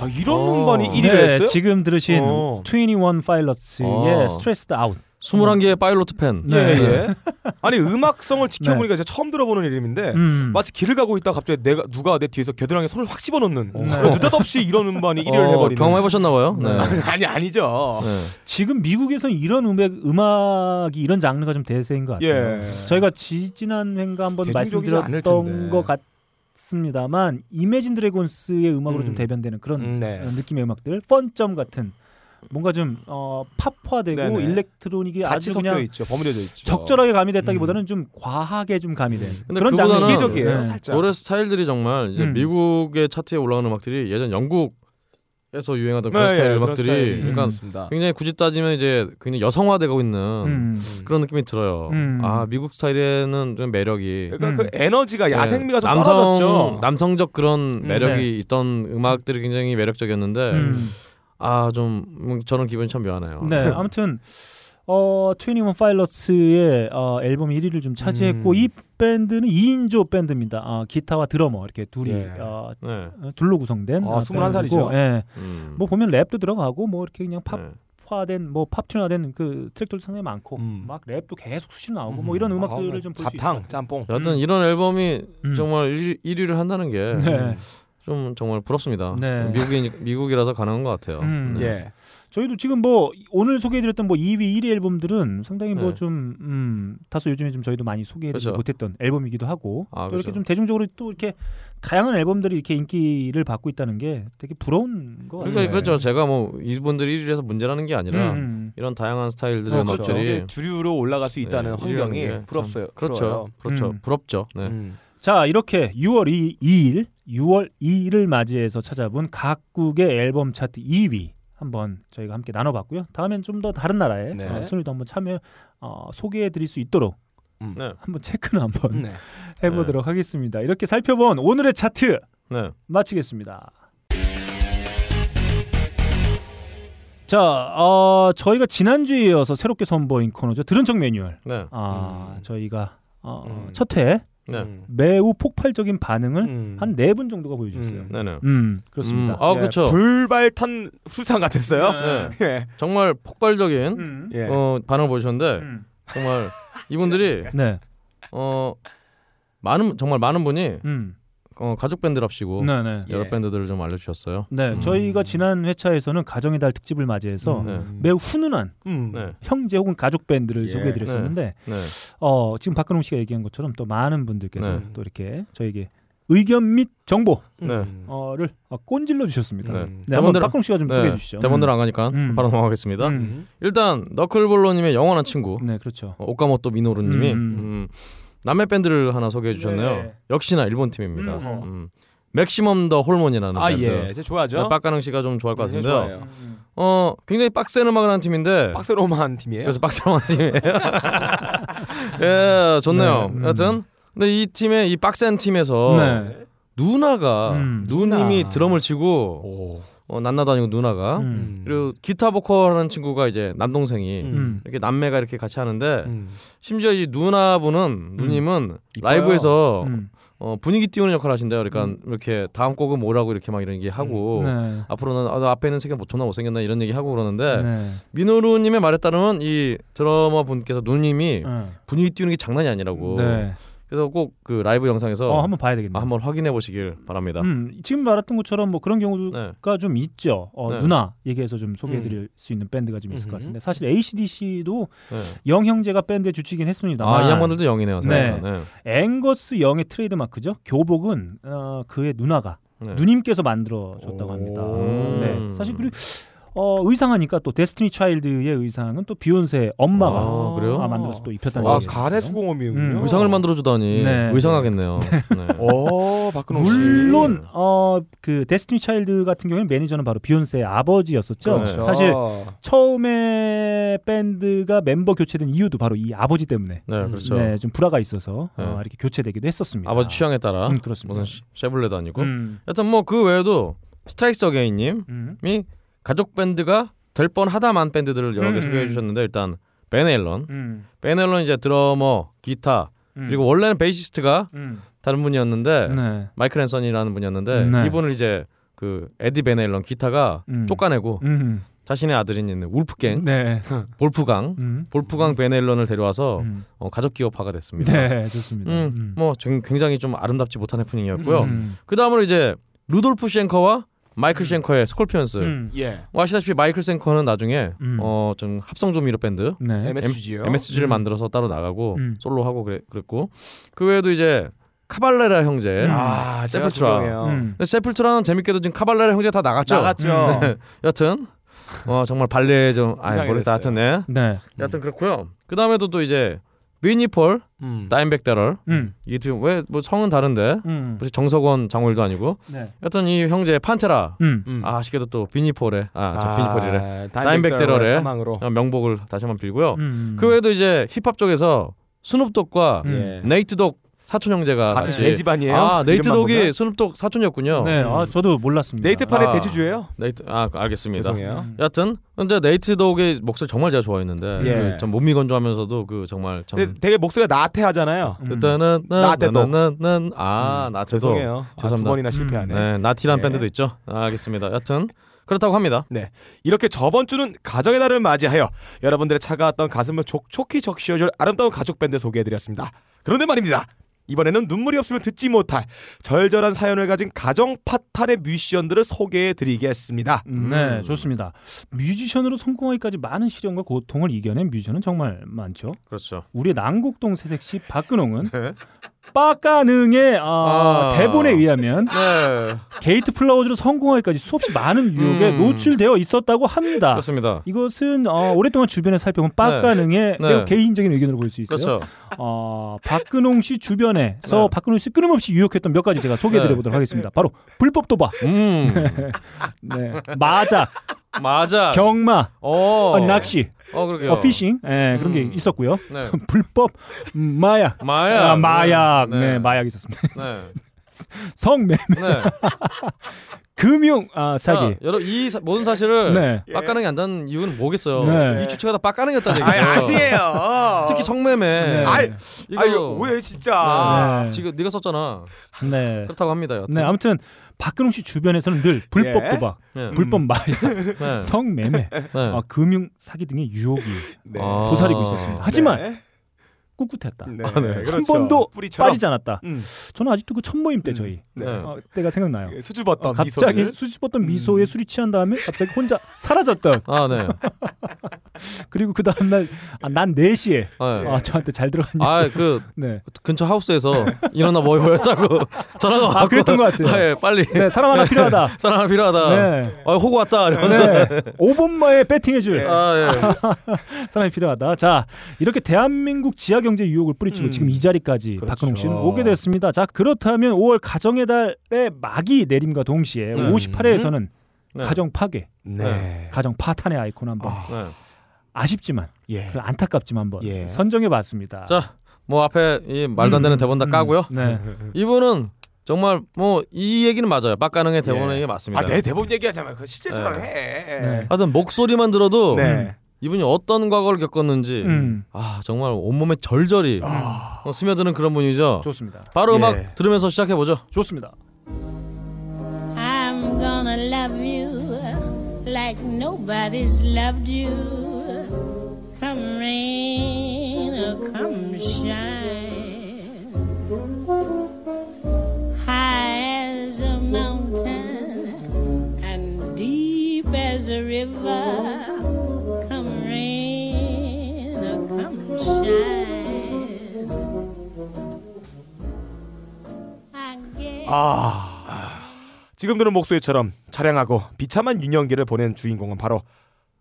아, 이런 어. 음반이 1위를 네, 했어요? 지금 들으신 어. 21 파일럿의 어. Stressed Out. 21개의 파일로트 펜. 예, 네. 예. 아니 음악성을 지켜보니까 제가 처음 들어보는 이름인데 음. 마치 길을 가고 있다 가 갑자기 내가 누가 내 뒤에서 겨드랑이에 손을 확 집어넣는 네. 느닷없이 이런 음반이 1위를 어, 해버리는 경험해 보셨나 봐요. 네. 아니 아니죠 네. 지금 미국에서는 이런 음악 음악이 이런 장르가 좀 대세인 것 같아요. 예. 저희가 지 지난 회가 한번 대중적이지 않을 말씀드렸던 텐데. 것 같습니다만 이매진 드래곤스의 음악으로 음. 좀 대변되는 그런 음, 네. 어, 느낌의 음악들, 펀점 같은 뭔가 좀 어, 팝화되고 네네. 일렉트로닉이 같이 아주 섞여 그냥 있죠 버무려져 있죠 적절하게 가미됐다기보다는 좀 과하게 좀 가미된 근데 그런 장르 이기적이에요 네. 살짝 노래 스타일들이 정말 이제 음. 미국의 차트에 올라가는 음악들이 예전 영국 에서 유행하던 그런 네, 스타일 예, 그런 음악들이 스타일이 그러니까. 굉장히 굳이 따지면 이제 굉장히 여성화되고 있는 음. 그런 느낌이 들어요. 음. 아 미국 스타일에는 좀 매력이 그러니까 음. 그 에너지가 네, 야생미가 좀 남성 떨어졌죠 남성적 그런 음, 매력이 네. 있던 음악들이 굉장히 매력적이었는데 음. 아좀 음, 저는 기분이 참 묘하네요. 네, 아무튼 어, 21 파일럿스의 어, 앨범 1위를 좀 차지했고 음. 이 밴드는 2인조 밴드입니다. 어, 기타와 드러머 이렇게 둘이 예. 어, 네. 어, 둘로 구성된 아, 어, 21 살이죠? 밴드고, 예. 음. 뭐 보면 랩도 들어가고 뭐 이렇게 그냥 네. 팝화된 뭐 pop tune화된 그 트랙들도 상당히 많고 음. 막 랩도 계속 수시 나오고 뭐 이런 음악들을 좀볼수 있어요. 잡탕 짬뽕 여하튼 음. 이런 앨범이 음. 정말 1 위, 를 한다는 게좀 네. 정말 부럽습니다. 네. 미국이 미국이라서 가능한 것 같아요. 음. 네. 예 저희도 지금 뭐 오늘 소개해드렸던 뭐 2위, 1위 앨범들은 상당히 뭐 네. 좀 음, 다소 요즘에 좀 저희도 많이 소개해드리지 그렇죠. 못했던 앨범이기도 하고 아, 또 이렇게 그렇죠. 좀 대중적으로 또 이렇게 다양한 앨범들이 이렇게 인기를 받고 있다는 게 되게 부러운 거 같아요. 그러니까 그렇죠. 제가 뭐 이분들이 1위를 해서 문제라는 게 아니라 음, 이런 다양한 스타일들의 그렇죠. 음악들이 이게 주류로 올라갈 수 있다는 네, 환경이 부럽어요 참- 그렇죠. 부러워요. 그렇죠. 음. 부럽죠. 네. 음. 자 이렇게 6월 2, 2일 6월 2일을 맞이해서 찾아본 각국의 앨범 차트 2위 한번 저희가 함께 나눠봤고요. 다음엔 좀 더 다른 나라의 네. 어, 순위도 한번 참여 어, 소개해드릴 수 있도록 네. 한번 체크는 한번 네. 해보도록 하겠습니다. 이렇게 살펴본 오늘의 차트 네. 마치겠습니다. 자, 어, 저희가 지난주에 이어서 새롭게 선보인 코너죠. 들은 척 매뉴얼. 네. 아, 음. 저희가 어, 음. 첫 회, 네. 음. 매우 폭발적인 반응을 음. 한네 분 정도가 보여주셨어요. 음. 네네. 음, 그렇습니다. 음, 아 네, 그렇죠. 불발탄 수류탄 같았어요. 네. 예. 정말 폭발적인 음. 예. 어, 반응을 보여주셨는데 음. 정말 이분들이 네. 어 많은 정말 많은 분이 음. 어, 가족 밴드랍시고 네, 네. 여러 예. 밴드들을 좀 알려주셨어요. 네, 음. 저희가 지난 회차에서는 가정의 달 특집을 맞이해서 네. 매우 훈훈한 음. 네, 형제 혹은 가족 밴드를 예. 소개해드렸었는데 네, 어, 지금 박근홍 씨가 얘기한 것처럼 또 많은 분들께서 네. 또 이렇게 저에게 의견 및 정보를 네. 음. 어, 꼰질러 주셨습니다. 네. 네, 대본대로- 박근홍 씨가 좀 네. 소개해 주시죠. 대본대로 안 가니까 음. 바로 넘어가겠습니다. 음. 일단 너클볼로님의 영원한 친구 네, 그렇죠. 어, 오카모토 미노루님이 음. 음, 남매 밴드를 하나 소개해 주셨네요. 네. 역시나 일본 팀입니다. 음. 음. 맥시멈 더 홀몬이라는 아 밴드. 예, 제 좋아하죠. 빠까능 씨가 좀 좋아할 것 네, 같은데요. 좋아해요. 어 굉장히 빡센 음악을 하는 팀인데 박세로만 팀이에요. 그래서 빡세한 팀이에요. 예, 좋네요. 네, 음. 여튼 근데 이 팀의 이 빡센 팀에서 네. 누나가 음, 누님이. 드럼을 치고 오. 어, 난나도 아니고 누나가 음. 그리고 기타 보컬하는 친구가 이제 남동생이 음. 이렇게 남매가 이렇게 같이 하는데 음. 심지어 이 누나분은 누님은 이뻐요. 라이브에서 음. 어, 분위기 띄우는 역할을 하신대요. 그러니까 이렇게 다음 곡은 뭐라고 이렇게 막 이런 얘기 하고 네. 앞으로는 아, 나 앞에 있는 색이 뭐 존나 못생겼나 이런 얘기 하고 그러는데 네. 민호루님의 말에 따르면 이 드러머 분께서 누님이 네. 분위기 띄우는 게 장난이 아니라고. 네. 그래서 꼭 그 라이브 영상에서 어, 한번 봐야 되겠네요. 아, 한번 확인해 보시길 바랍니다. 음, 지금 말했던 것처럼 뭐 그런 경우가 네. 좀 있죠. 어, 네. 누나 얘기해서 좀 소개해 드릴 수 있는 밴드가 좀 있을 것 음흠. 같은데 사실 ACDC도 네. 영 형제가 밴드의 주축이긴 했습니다만 아, 이 양반들도 영이네요. 네. 네. 앵거스 영의 트레이드 마크죠. 교복은 어, 그의 누나가 네. 누님께서 만들어 줬다고 합니다. 오. 네, 사실 그리고 어, 의상하니까 또 데스티니 차일드의 의상은 또 비욘세 엄마가 아, 그래요? 아, 만들어서 또 입혔다는 아 얘기예요. 가내 수공업이군요. 음, 의상을 만들어 주다니 네. 의상하겠네요. 네. 오 박근홍 씨. 물론 어 그 데스티니 차일드 같은 경우에는 매니저는 바로 비욘세의 아버지였었죠. 그렇죠. 사실 처음에 밴드가 멤버 교체된 이유도 바로 이 아버지 때문에 네, 그렇죠. 네, 좀 불화가 있어서 네. 어, 이렇게 교체되기도 했었습니다. 아버지 취향에 따라 음, 그렇습니다. 무슨 시- 쉐블레도 아니고. 음, 여튼 뭐 그 외에도 스트라이크스 어게인님이 음, 가족 밴드가 될 뻔하다만 밴드들을 여러 개 음, 소개해 음. 주셨는데 일단 밴 헤일런, 음, 밴 헤일런 이제 드러머, 기타 음, 그리고 원래는 베이시스트가 음, 다른 분이었는데 네. 마이클 앤서니라는 분이었는데 네. 이분을 이제 그 에디 밴 헤일런 기타가 음. 쫓아내고 음, 자신의 아들인 있는 울프갱 네. 볼프강 음, 볼프강 밴 헤일런을 데려와서 음. 어, 가족 기업화가 됐습니다. 네, 좋습니다. 음, 음. 뭐좀 굉장히 좀 아름답지 못한 해프닝이었고요. 음, 그 다음으로 이제 루돌프 쉔커와 마이클 쉔커의 스콜피언스. 음, 예. 뭐 아시다시피 마이클 쉔커는 나중에 음. 어좀 합성 조미료 밴드 네. MSG요. MSG를 음. 만들어서 따로 나가고 음. 솔로 하고 그래, 그랬고 그 외에도 이제 카발레라 형제. 음. 아 세플트라. 음. 세플트라는 재밌게도 지금 카발레라 형제 다 나갔죠. 나갔죠. 네. 여튼 어 정말 발레 좀 아이 모르겠다 하여튼 네. 네. 여튼 그렇고요. 그 다음에도 또 이제 비니폴 음. 다인백 데럴 음. 이게 지금 왜뭐 성은 다른데 음. 혹시 정석원 장호일도 아니고 네. 여튼 이 형제 판테라 음. 음. 아, 아쉽게도 또 비니폴의 아저 비니폴이래 아, 다인백 다인백. 어, 명복을 다시 한번 빌고요. 음. 그 외에도 이제 힙합 쪽에서 스눕독과 음. 예. 네이트독 사촌 형제가 같은 같이 대집안이에요. 아 이름만 네이트 독이 보면? 스눕독 사촌이었군요. 네, 아 저도 몰랐습니다. 네이트판의 아. 대주주예요. 네이트 아 알겠습니다. 죄송해요. 음. 여튼 근데 네이트 독의 목소리 정말 제가 좋아했는데 예. 그좀 몸이 건조하면서도 그 정말 참 근데 되게 목소리가 나태 하잖아요. 음. 그때는 나태독. 나나나나 아 나태독 죄송해요. 아, 두 죄송합니다. 번이나 실패하네. 네 나티란 예. 밴드도 있죠. 아, 알겠습니다. 여튼 그렇다고 합니다. 네. 이렇게 저번 주는 가정의 달을 맞이하여 여러분들의 차가웠던 가슴을 촉촉히 적시어줄 아름다운 가족 밴드 소개해드렸습니다. 그런데 말입니다. 이번에는 눈물이 없으면 듣지 못할 절절한 사연을 가진 가정 파탄의 뮤지션들을 소개해 드리겠습니다. 음, 네, 좋습니다. 뮤지션으로 성공하기까지 많은 시련과 고통을 이겨낸 뮤지션은 정말 많죠. 그렇죠. 우리의 난곡동 새색시 박근홍은 네. 빠까능의 아, 아. 대본에 의하면 네 게이트 플라워즈로 성공하기까지 수없이 많은 유혹에 음. 노출되어 있었다고 합니다. 그렇습니다. 이것은 어, 오랫동안 주변에 살펴본 빠까능의 네. 매우 개인적인 의견으로 볼 수 있어요. 그렇죠. 어, 박근홍 씨 주변에서 네. 박근홍 씨 끊임없이 유혹했던 몇 가지 제가 소개해드려 보도록 하겠습니다. 바로 불법 도박, 음 네, 마작, 맞아. 경마, 어. 어, 낚시, 어 그러게요. 어, 피싱, 예, 그런 게 음. 있었고요. 네. 불법 음, 마약, 마약. 아, 마약, 네. 네, 마약 있었습니다. 네. 성매매, 네. 금융 아, 사기. 자, 여러 이 사- 모든 사실을 네. 빡가능이 안 닿는 이유는 뭐겠어요? 네. 이 주체가 다 빡가능이었다는 아니, 얘기죠. 아니 에요. 특히 특히 성매매. 네. 아이, 이거 아 이거 왜 진짜? 네. 지금 네가 썼잖아. 네. 그렇다고 합니다. 여튼. 네, 아무튼 박근홍 씨 주변에서는 늘 불법 예. 도박, 네. 불법 마약, 네. 성매매, 네. 어, 금융 사기 등의 유혹이 네. 아. 도사리고 있었습니다. 하지만 네. 꿋꿋했다. 네. 아, 네. 한 그렇죠. 번도 뿌리처럼. 빠지지 않았다. 음. 저는 아직도 그 첫 모임 때 저희 네. 네. 어, 때가 생각나요. 수줍었던 어, 갑자기 미소들. 수줍었던 미소에 술이 취한 다음에 갑자기 혼자 사라졌던 아, 네. 그리고 그 다음 날 아, 난 4시에 네. 아, 저한테 잘 들어갔냐. 아, 그 네. 근처 하우스에서 일어나 뭐 뭐였다고 전화가 왔고. 아, 그랬던 것 같아요. 아, 예, 빨리. 네, 사람 하나 필요하다. 사람 하나 필요하다. 네. 아, 호구 왔다. 이러면서. 네. 5분 만에 배팅해줄 아, 예. 사람이 필요하다. 자, 이렇게 대한민국 지하 경제 유혹을 뿌리치고 음. 지금 이 자리까지 그렇죠. 박근홍 씨는 오게 됐습니다. 자, 그렇다면 5월 가정의 달의 막이 내림과 동시에 음. 58회에서는 네. 가정 파괴, 네. 가정 파탄의 아이콘 한번 아, 네. 아쉽지만 예. 안타깝지만 한번 예. 선정해봤습니다. 자, 뭐 앞에 이 말도 안 되는 음, 대본 다 음, 까고요. 네. 이분은 정말 뭐 이 얘기는 맞아요. 빡가능의 대본의 예. 얘기 맞습니다. 아, 내 대본 얘기하자면 그 실제처럼 네. 해. 네. 하여튼 목소리만 들어도 네. 이분이 어떤 과거를 겪었는지 음. 아 정말 온몸에 절절히 아. 어, 스며드는 그런 분이죠. 좋습니다. 바로 예. 음악 들으면서 시작해 보죠. 좋습니다. I'm gonna love you like nobody's loved you. Come rain or come shine. High as a mountain and deep as a river. 아. 지금 들은 목소리처럼 처량하고 비참한 유년기를 보낸 주인공은 바로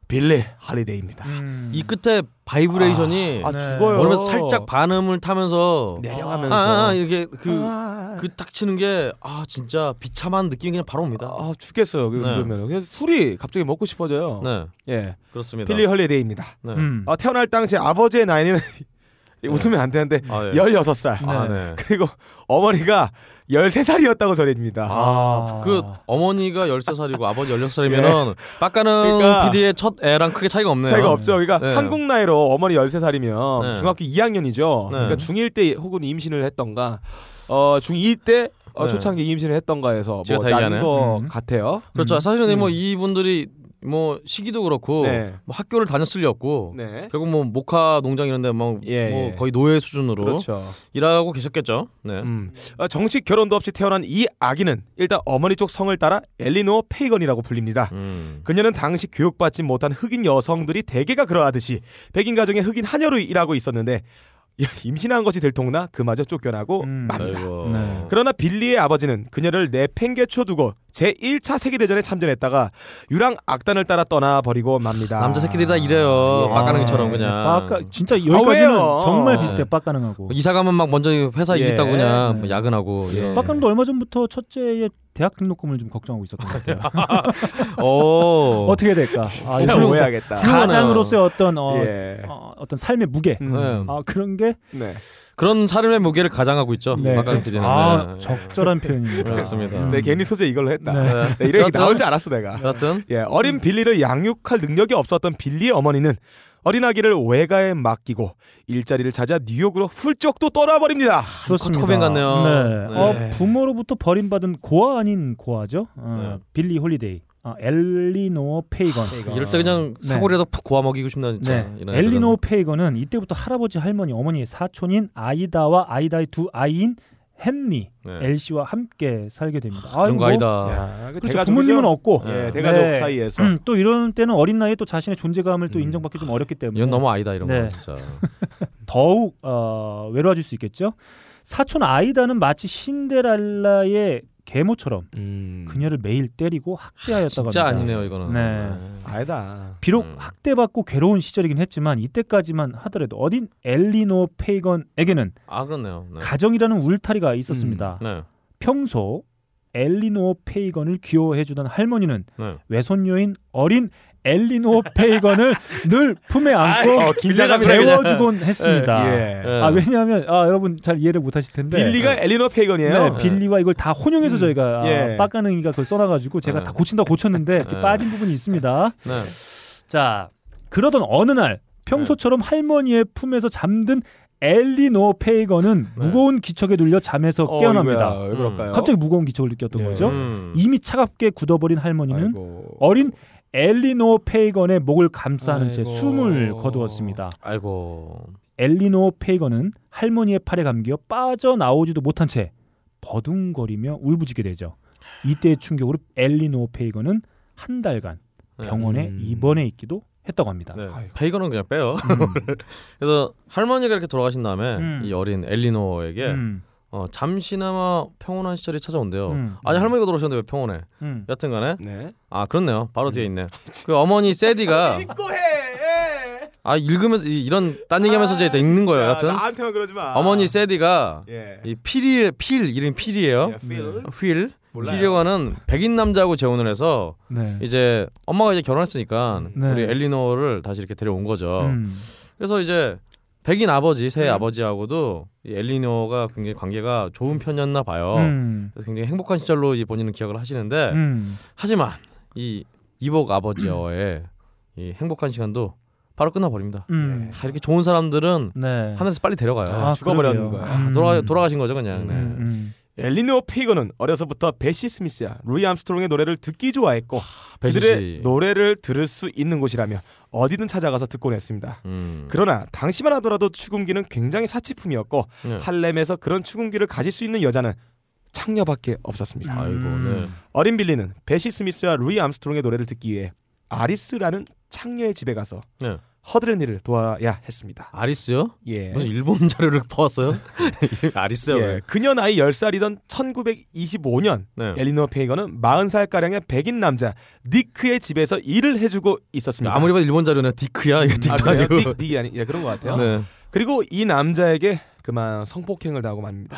빌리 할리데이입니다. 음. 이 끝에 바이브레이션이 아, 네. 죽어요. 머리면서 살짝 반음을 타면서 내려가면서 아, 아, 이렇게 아. 그그딱 치는 게 아 진짜 비참한 느낌이 그냥 바로 옵니다. 아, 죽겠어요. 그거 네. 들으면. 그래서 술이 갑자기 먹고 싶어져요. 네 예. 그렇습니다. 빌리 할리데이입니다. 네. 음. 어, 태어날 당시 아버지의 나이는 웃으면 안 되는데 아, 예. 16살. 아, 네. 그리고 어머니가 13살이었다고 전해집니다. 아, 그 어머니가 13살이고 아버지 16살이면은 빡가는 그러니까 PD의 첫 애랑 크게 차이가 없네요. 차이가 없죠. 그러니까 네. 한국 나이로 어머니 13살이면 네. 중학교 2학년이죠. 네. 그러니까 중1 때 혹은 임신을 했던가 어, 중2 때 어, 네. 초창기 임신을 했던가 해서 지가 뭐다난 얘기하네. 거 음. 같아요. 그렇죠. 음. 사실은 뭐 음. 이분들이 뭐 시기도 그렇고 네. 뭐 학교를 다녔을 리 없고 네. 결국 뭐 목화 농장 이런데 뭐, 예, 뭐 예. 거의 노예 수준으로 그렇죠. 일하고 계셨겠죠. 네. 음. 어, 정식 결혼도 없이 태어난 이 아기는 일단 어머니 쪽 성을 따라 엘리노 페이건이라고 불립니다. 음. 그녀는 당시 교육받지 못한 흑인 여성들이 대개가 그러하듯이 백인 가정의 흑인 하녀로 일하고 있었는데 야, 임신한 것이 들통나 그마저 쫓겨나고 음. 맙니다. 네. 그러나 빌리의 아버지는 그녀를 내팽개쳐 두고 제1차 세계대전에 참전했다가 유랑 악단을 따라 떠나 버리고 맙니다. 남자 새끼들이 다 이래요. 예. 빡가능이처럼 그냥. 빡가 진짜 여기까지는 왜요? 정말 비슷해 네. 빡가능하고. 이사 가면 막 먼저 회사 일 예. 있다고 그냥 네. 뭐 야근하고. 예. 빡가능도 얼마 전부터 첫째의 대학 등록금을 좀 걱정하고 있었던 것 같아요. 오. 어떻게 될까? 아, 진짜 훌륭- 오해하겠다. 가장으로서의 어떤 어, 예. 어, 어떤 삶의 무게. 음. 네. 아 그런 게 네. 그런 삶의 무게를 가장하고 있죠. 네, 그렇죠. PD는. 아 네. 적절한 표현입니다. 그렇습니다. 음. 내 괜히 소재 이걸로 했다. 네. 네. 네, 이런 얘기 나올 줄 알았어 내가. 여튼 예, 어린 빌리를 양육할 능력이 없었던 빌리의 어머니는 어린 아기를 외가에 맡기고 일자리를 찾아 뉴욕으로 훌쩍 또 떠나버립니다. 그렇습니다. 코베인 같네요. 네. 네. 어, 부모로부터 버림받은 고아 아닌 고아죠. 어, 네. 빌리 홀리데이, 아, 엘리노 페이건. 이럴 때 그냥 네. 사골이라도 푹 고아 먹이고 싶나 진짜. 네. 이런 엘리노 페이건은 이때부터 할아버지 할머니 어머니의 사촌인 아이다와 아이다의 두 아이인 헨리 네. 엘씨와 함께 살게 됩니다. 그런 거 뭐, 아니다. 야, 그 그렇죠. 대가족이죠? 부모님은 없고 예, 대가족 네. 사이에서 음, 또 이런 때는 어린 나이에 또 자신의 존재감을 또 음. 인정받기 좀 어렵기 때문에 이건 너무 아니다 이런 네. 거 진짜. 더욱 어, 외로워질 수 있겠죠. 사촌 아이다는 마치 신데렐라의 계모처럼 음. 그녀를 매일 때리고 학대하였다고 진짜 합니다. 아니네요 이거는. 네. 아니다. 비록 음. 학대받고 괴로운 시절이긴 했지만 이때까지만 하더라도 어린 엘리노 페이건에게는 아 그렇네요. 네. 가정이라는 울타리가 있었습니다. 네. 평소 엘리노 페이건을 귀여워해주던 할머니는 네. 외손녀인 어린 엘리노 페이건을 늘 품에 안고 어, 긴장감이 재워주곤 했습니다. 예. 네. 아 왜냐하면 아 여러분 잘 이해를 못하실 텐데 빌리가 엘리노 페이건이에요. 네, 빌리와 이걸 다 혼용해서 음. 저희가 예. 아, 빡가능이가 그걸 써놔가지고 제가 네. 다 고친다 고쳤는데 네. 빠진 부분이 있습니다. 네. 자 그러던 어느 날 평소처럼 할머니의 품에서 잠든 엘리노 페이건은 네. 무거운 기척에 눌려 잠에서 어, 깨어납니다. 그럴까요? 갑자기 무거운 기척을 느꼈던 예. 거죠. 음. 이미 차갑게 굳어버린 할머니는 아이고. 어린 엘리노 페이건의 목을 감싸는 채 아이고. 숨을 거두었습니다. 아이고. 엘리노 페이건은 할머니의 팔에 감겨 빠져나오지도 못한 채 버둥거리며 울부짖게 되죠. 이때의 충격으로 엘리노 페이건은 한 달간 네. 병원에 음. 입원해 있기도 했다고 합니다. 네. 페이건은 그냥 빼요. 음. 그래서 할머니가 이렇게 돌아가신 다음에 음. 이 어린 엘리노에게 음, 어, 잠시나마 평온한 시절이 찾아온대요. 음. 아니 할머니가 돌아가셨는데 왜 평온해? 음. 여튼간에 네. 아 그렇네요. 바로 뒤에 있네. 그 어머니 세디가 읽고 해. 아 읽으면서 이- 이런 딴 얘기하면서 이제 읽는 거예요. 자, 여튼 나한테만 그러지 마. 어머니 세디가 예. 이 필이 필 이름 필이에요. 예, 필. 필 몰라요. 필이와는 백인 남자하고 재혼을 해서 네. 이제 엄마가 이제 결혼했으니까 네. 우리 엘리노를 다시 이렇게 데려온 거죠. 음. 그래서 이제 백인 아버지 새 음. 아버지하고도 이 엘리노가 굉장히 관계가 좋은 편이었나 봐요. 음. 그래서 굉장히 행복한 시절로 이 본인은 기억을 하시는데 음. 하지만 이 이복 아버지와의 이 행복한 시간도 바로 끝나버립니다. 음. 아, 이렇게 좋은 사람들은 네. 하늘에서 빨리 데려가요. 아, 그러게요. 거야. 음. 돌아가 돌아가신 거죠 그냥. 네. 엘리노 페이건은 어려서부터 베시 스미스야 루이 암스트롱의 노래를 듣기 좋아했고 그들의 씨. 노래를 들을 수 있는 곳이라면 어디든 찾아가서 듣곤 했습니다. 음. 그러나 당시만 하더라도 축음기는 굉장히 사치품이었고 네. 할렘에서 그런 축음기를 가질 수 있는 여자는 창녀밖에 없었습니다. 아이고 음. 네. 어린 빌리는 베시 스미스와 루이 암스트롱의 노래를 듣기 위해 아리스라는 창녀의 집에 가서 네. 허드렛 일을 도와야 했습니다. 아리스요? 예. 무슨 일본 자료를 퍼왔어요? 아리스요? 예. 왜? 그녀 나이 10살이던 1925년 네. 엘리노 페이건은 40살가량의 백인 남자 니크의 집에서 일을 해주고 있었습니다. 아무리 봐도 일본 자료는 디크야 이거 아, 딕도 그래요? 아니고. 닉, 닉이 아니 예, 그런 것 같아요. 네. 그리고 이 남자에게 그만 성폭행을 당하고 맙니다.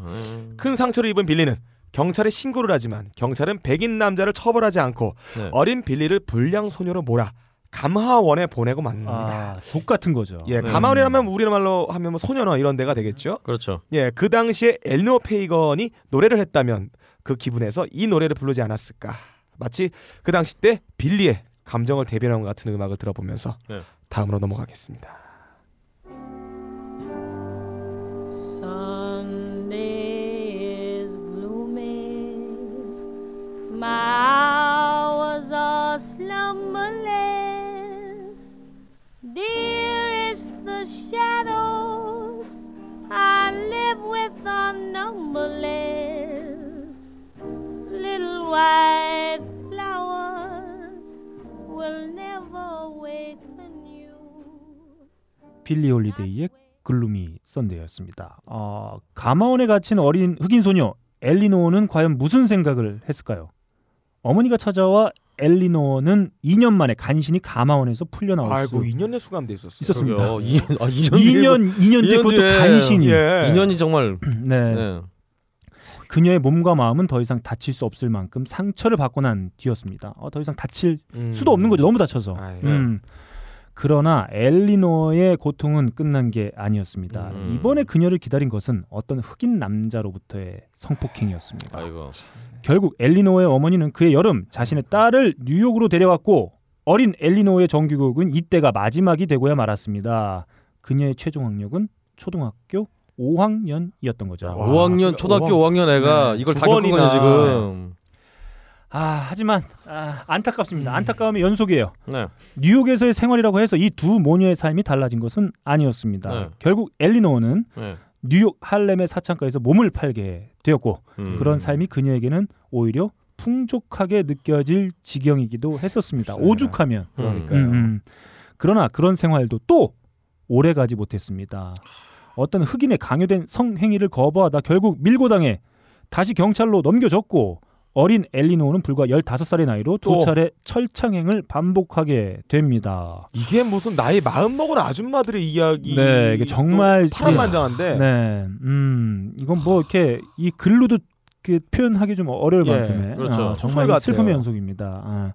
음. 큰 상처를 입은 빌리는 경찰에 신고를 하지만 경찰은 백인 남자를 처벌하지 않고 네. 어린 빌리를 불량 소녀로 몰아 감하원에 보내고 맙니다. 아, 족 같은 거죠. 예, 네. 감하원이라면 우리말로 하면 뭐 소년원 이런 데가 되겠죠. 그렇죠. 예, 그 당시에 엘리노 페이건이 노래를 했다면 그 기분에서 이 노래를 부르지 않았을까. 마치 그 당시 때 빌리의 감정을 대변한 것 같은 음악을 들어보면서 네. 다음으로 넘어가겠습니다. Sunday is gloomy. My 빌리 홀리데이의 Gloomy Sunday였습니다. 어, 감화원에 갇힌 어린 흑인 소녀 엘리노는 과연 무슨 생각을 했을까요? 어머니가 찾아와 엘리노는 2년 만에 간신히 감화원에서 풀려나올 아이고 수 2년내 수감돼 있었어요. 있었습니다. 그러게요. 이, 아, 2년 2년 2년 뒤에 그것도 뒤에. 간신히 예. 2년이 정말 네. 네. 그녀의 몸과 마음은 더 이상 다칠 수 없을 만큼 상처를 받고 난 뒤였습니다. 어, 더 이상 다칠 음. 수도 없는 거죠. 너무 다쳐서. 아이, 음. 그러나 엘리노의 고통은 끝난 게 아니었습니다. 음. 이번에 그녀를 기다린 것은 어떤 흑인 남자로부터의 성폭행이었습니다. 아이고. 결국 엘리노의 어머니는 그의 여름 자신의 딸을 뉴욕으로 데려왔고 어린 엘리노의 정규 교육은 이때가 마지막이 되고야 말았습니다. 그녀의 최종 학력은 초등학교 5학년이었던 거죠. 와, 5학년 그- 초등학교 오. 5학 년 애가 네. 이걸 두다 겪은. 거냐 지금. 아 하지만 아, 안타깝습니다. 안타까움의 연속이에요. 네. 뉴욕에서의 생활이라고 해서 이 두 모녀의 삶이 달라진 것은 아니었습니다. 네. 결국 엘리노는 네. 뉴욕 할렘의 사창가에서 몸을 팔게 되었고 음. 그런 삶이 그녀에게는 오히려 풍족하게 느껴질 지경이기도 했었습니다. 글쎄요. 오죽하면. 그러니까요. 음, 음. 그러나 그런 생활도 또 오래 가지 못했습니다. 어떤 흑인의 강요된 성행위를 거부하다 결국 밀고 당해 다시 경찰로 넘겨졌고 어린 엘리노는 불과 15살의 나이로 두 또. 차례 철창행을 반복하게 됩니다. 이게 무슨 나이 마음 먹은 아줌마들의 이야기. 네, 이게 정말 파란만장한데. 네, 음, 이건 뭐 이렇게 이 글로도 그 표현하기 좀 어려울 예, 만큼의 그렇죠. 아, 정말. 슬픔의 연속입니다. 아,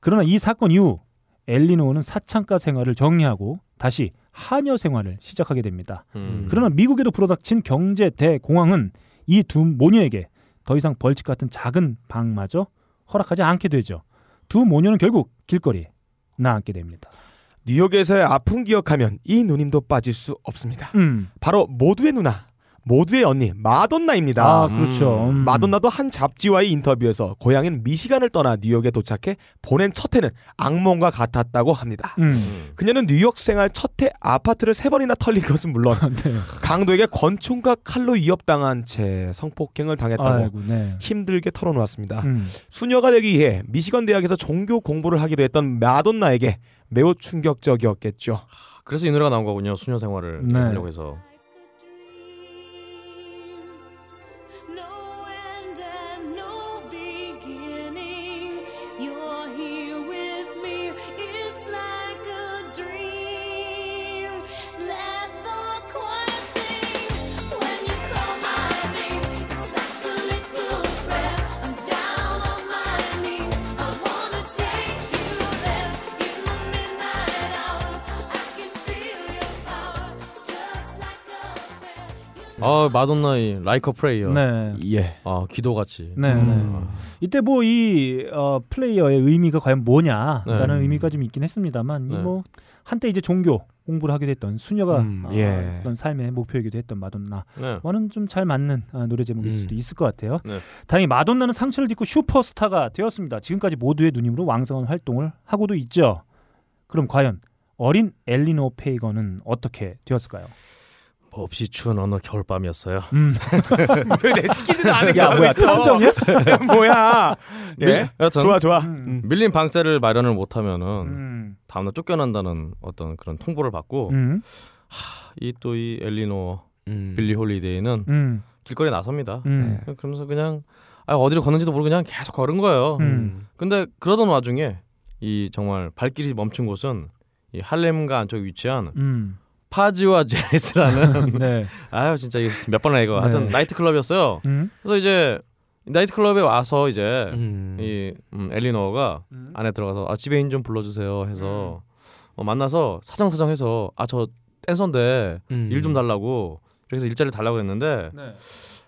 그러나 이 사건 이후 엘리노는 사창가 생활을 정리하고 다시 하녀 생활을 시작하게 됩니다. 음. 그러나 미국에도 불어닥친 경제 대공황은 이 두 모녀에게 더 이상 벌칙 같은 작은 방마저 허락하지 않게 되죠. 두 모녀는 결국 길거리에 나앉게 됩니다. 뉴욕에서의 아픔 기억하면 이 누님도 빠질 수 없습니다. 음. 바로 모두의 누나, 모두의 언니 마돈나입니다. 아, 그렇죠. 음. 마돈나도 한 잡지와의 인터뷰에서 고향인 미시간을 떠나 뉴욕에 도착해 보낸 첫 해는 악몽과 같았다고 합니다. 음. 그녀는 뉴욕 생활 첫 해 아파트를 세 번이나 털린 것은 물론 네. 강도에게 권총과 칼로 위협당한 채 성폭행을 당했다고 아이고, 네. 힘들게 털어놓았습니다. 음. 수녀가 되기 위해 미시건 대학에서 종교 공부를 하기도 했던 마돈나에게 매우 충격적이었겠죠. 그래서 이 노래가 나온 거군요. 수녀 생활을 네. 하려고 해서. 아 마돈나의 Like a Prayer. 네. 예. 아 기도같이. 네, 네. 이때 뭐 이 어, Prayer의 의미가 과연 뭐냐라는 네. 의미가 좀 있긴 했습니다만 네. 이뭐 한때 이제 종교 공부를 하게 됐던 수녀가 음, 어, 예. 어떤 삶의 목표이기도 했던 마돈나. 네. 와는 좀잘 맞는 아, 노래 제목일 음. 수도 있을 것 같아요. 네. 다행히 마돈나는 상처를 딛고 슈퍼스타가 되었습니다. 지금까지 모두의 누님으로 왕성한 활동을 하고도 있죠. 그럼 과연 어린 엘리노 페이건은 어떻게 되었을까요? 몹시 추운 어느 겨울밤이었어요. 음. 왜 시키지도 않은 야, 거 뭐야, 탐정이야? 뭐야? 예. 밀- 여튼 좋아 좋아. 음. 밀린 방세를 마련을 못하면은 음. 다음날 쫓겨난다는 어떤 그런 통보를 받고 음. 이또이 엘리노 음. 빌리 홀리데이는 음. 길거리에 나섭니다. 음. 그러면서 그냥 아, 어디로 걷는지도 모르고 그냥 계속 걸은 거예요. 음. 근데 그러던 와중에 이 정말 발길이 멈춘 곳은 이 할렘가 안쪽에 위치한 음. 파지와 제니스라는 네. 아유 진짜 이거 몇 번이나 이거 네. 하여튼 나이트 클럽이었어요. 음. 그래서 이제 나이트 클럽에 와서 이제 음. 이 음, 엘리노가 음. 안에 들어가서 아 지배인 좀 불러주세요 해서 어, 만나서 사정사정해서 아 저 댄서인데 음. 일좀 달라고 그래서 일자리 달라고 그랬는데 네.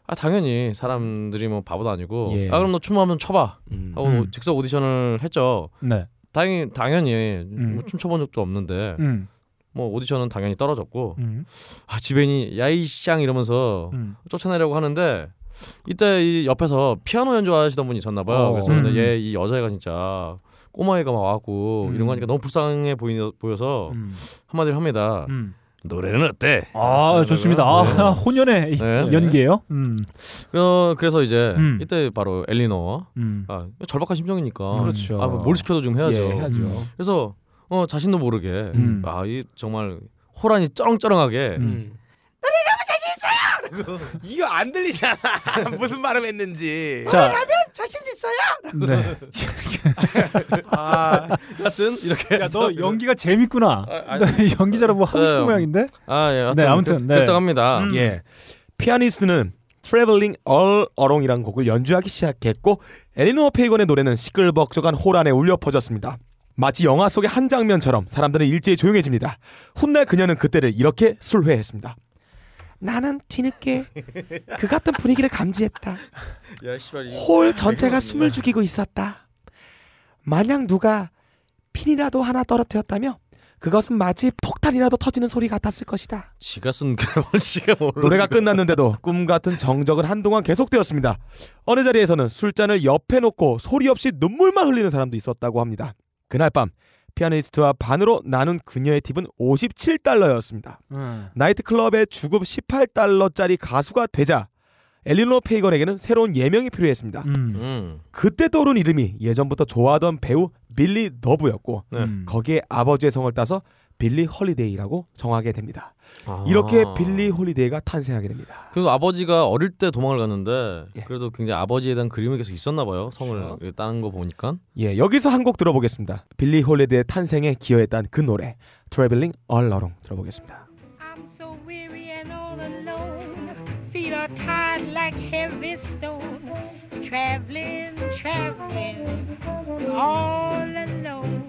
아 당연히 사람들이 뭐 바보도 아니고 예. 아 그럼 너 춤 한번 춰봐 음. 하고 음. 즉석 오디션을 했죠. 네. 당연히 당연히 음. 뭐 춤춰본 적도 없는데 음. 뭐 오디션은 당연히 떨어졌고 음. 아 지배인이 야이샹 이러면서 음. 쫓아내려고 하는데 이때 이 옆에서 피아노 연주하시던 분이 있었나 봐요. 어. 그래서 음. 근데 얘이 여자애가 진짜 꼬마애가 막 와갖고 음. 이런 거 하니까 너무 불쌍해 보이, 보여서 음. 한마디를 합니다. 음. 노래는 어때? 아 좋습니다. 아, 혼연의 네. 연기예요. 음. 어, 그래서 이제 음. 이때 바로 엘리노 음. 아, 절박한 심정이니까 그렇죠. 아, 뭐뭘 시켜도 좀 해야죠. 예, 해야죠. 음. 그래서 어, 자신도 모르게 음. 아, 이 정말 호란이 쩌렁쩌렁하게 음. 이거 안 들리잖아. 무슨 말을 했는지. 자, 자신 있어요. 네. 아, 하여튼 이렇게 야, 너 연기가 재밌구나. 아, 아, 너 연기자로 뭐 하고 싶은 네. 모양인데? 아, 예, 하여튼 네, 아무튼, 그, 네. 그랬다고 합니다. 음. 예. 피아니스트는 Traveling All Along이라는 곡을 연주하기 시작했고 에리노어 페이건의 노래는 시끌벅적한 호란에 울려 퍼졌습니다. 마치 영화 속의 한 장면처럼 사람들은 일제히 조용해집니다. 훗날 그녀는 그때를 이렇게 술회했습니다. 나는 뒤늦게 그 같은 분위기를 감지했다. 야, 씨발, 이- 홀 전체가 숨을 죽이고 있었다. 만약 누가 핀이라도 하나 떨어뜨렸다며 그것은 마치 폭탄이라도 터지는 소리 같았을 것이다. 지가 쓴 그걸 지가 모르. 노래가 끝났는데도 꿈 같은 정적은 한동안 계속되었습니다. 어느 자리에서는 술잔을 옆에 놓고 소리 없이 눈물만 흘리는 사람도 있었다고 합니다. 그날 밤 피아니스트와 반으로 나눈 그녀의 팁은 57달러였습니다. 음. 나이트클럽의 주급 18달러짜리 가수가 되자 엘리노 페이건에게는 새로운 예명이 필요했습니다. 음. 음. 그때 떠오른 이름이 예전부터 좋아하던 배우 빌리 도브였고 네. 음. 거기에 아버지의 성을 따서 빌리 홀리데이라고 정하게 됩니다. 아. 이렇게 빌리 홀리데이가 탄생하게 됩니다. 그리고 아버지가 어릴 때 도망을 갔는데 예. 그래도 굉장히 아버지에 대한 그림이 계속 있었나 봐요. 성을 그렇죠. 따는 거 보니까. 예, 여기서 한 곡 들어보겠습니다. 빌리 홀리데이의 탄생에 기여했던 그 노래 All Alone 들어보겠습니다. I'm so weary and all alone. Feet are tired like heavy stone. Traveling, traveling, all alone.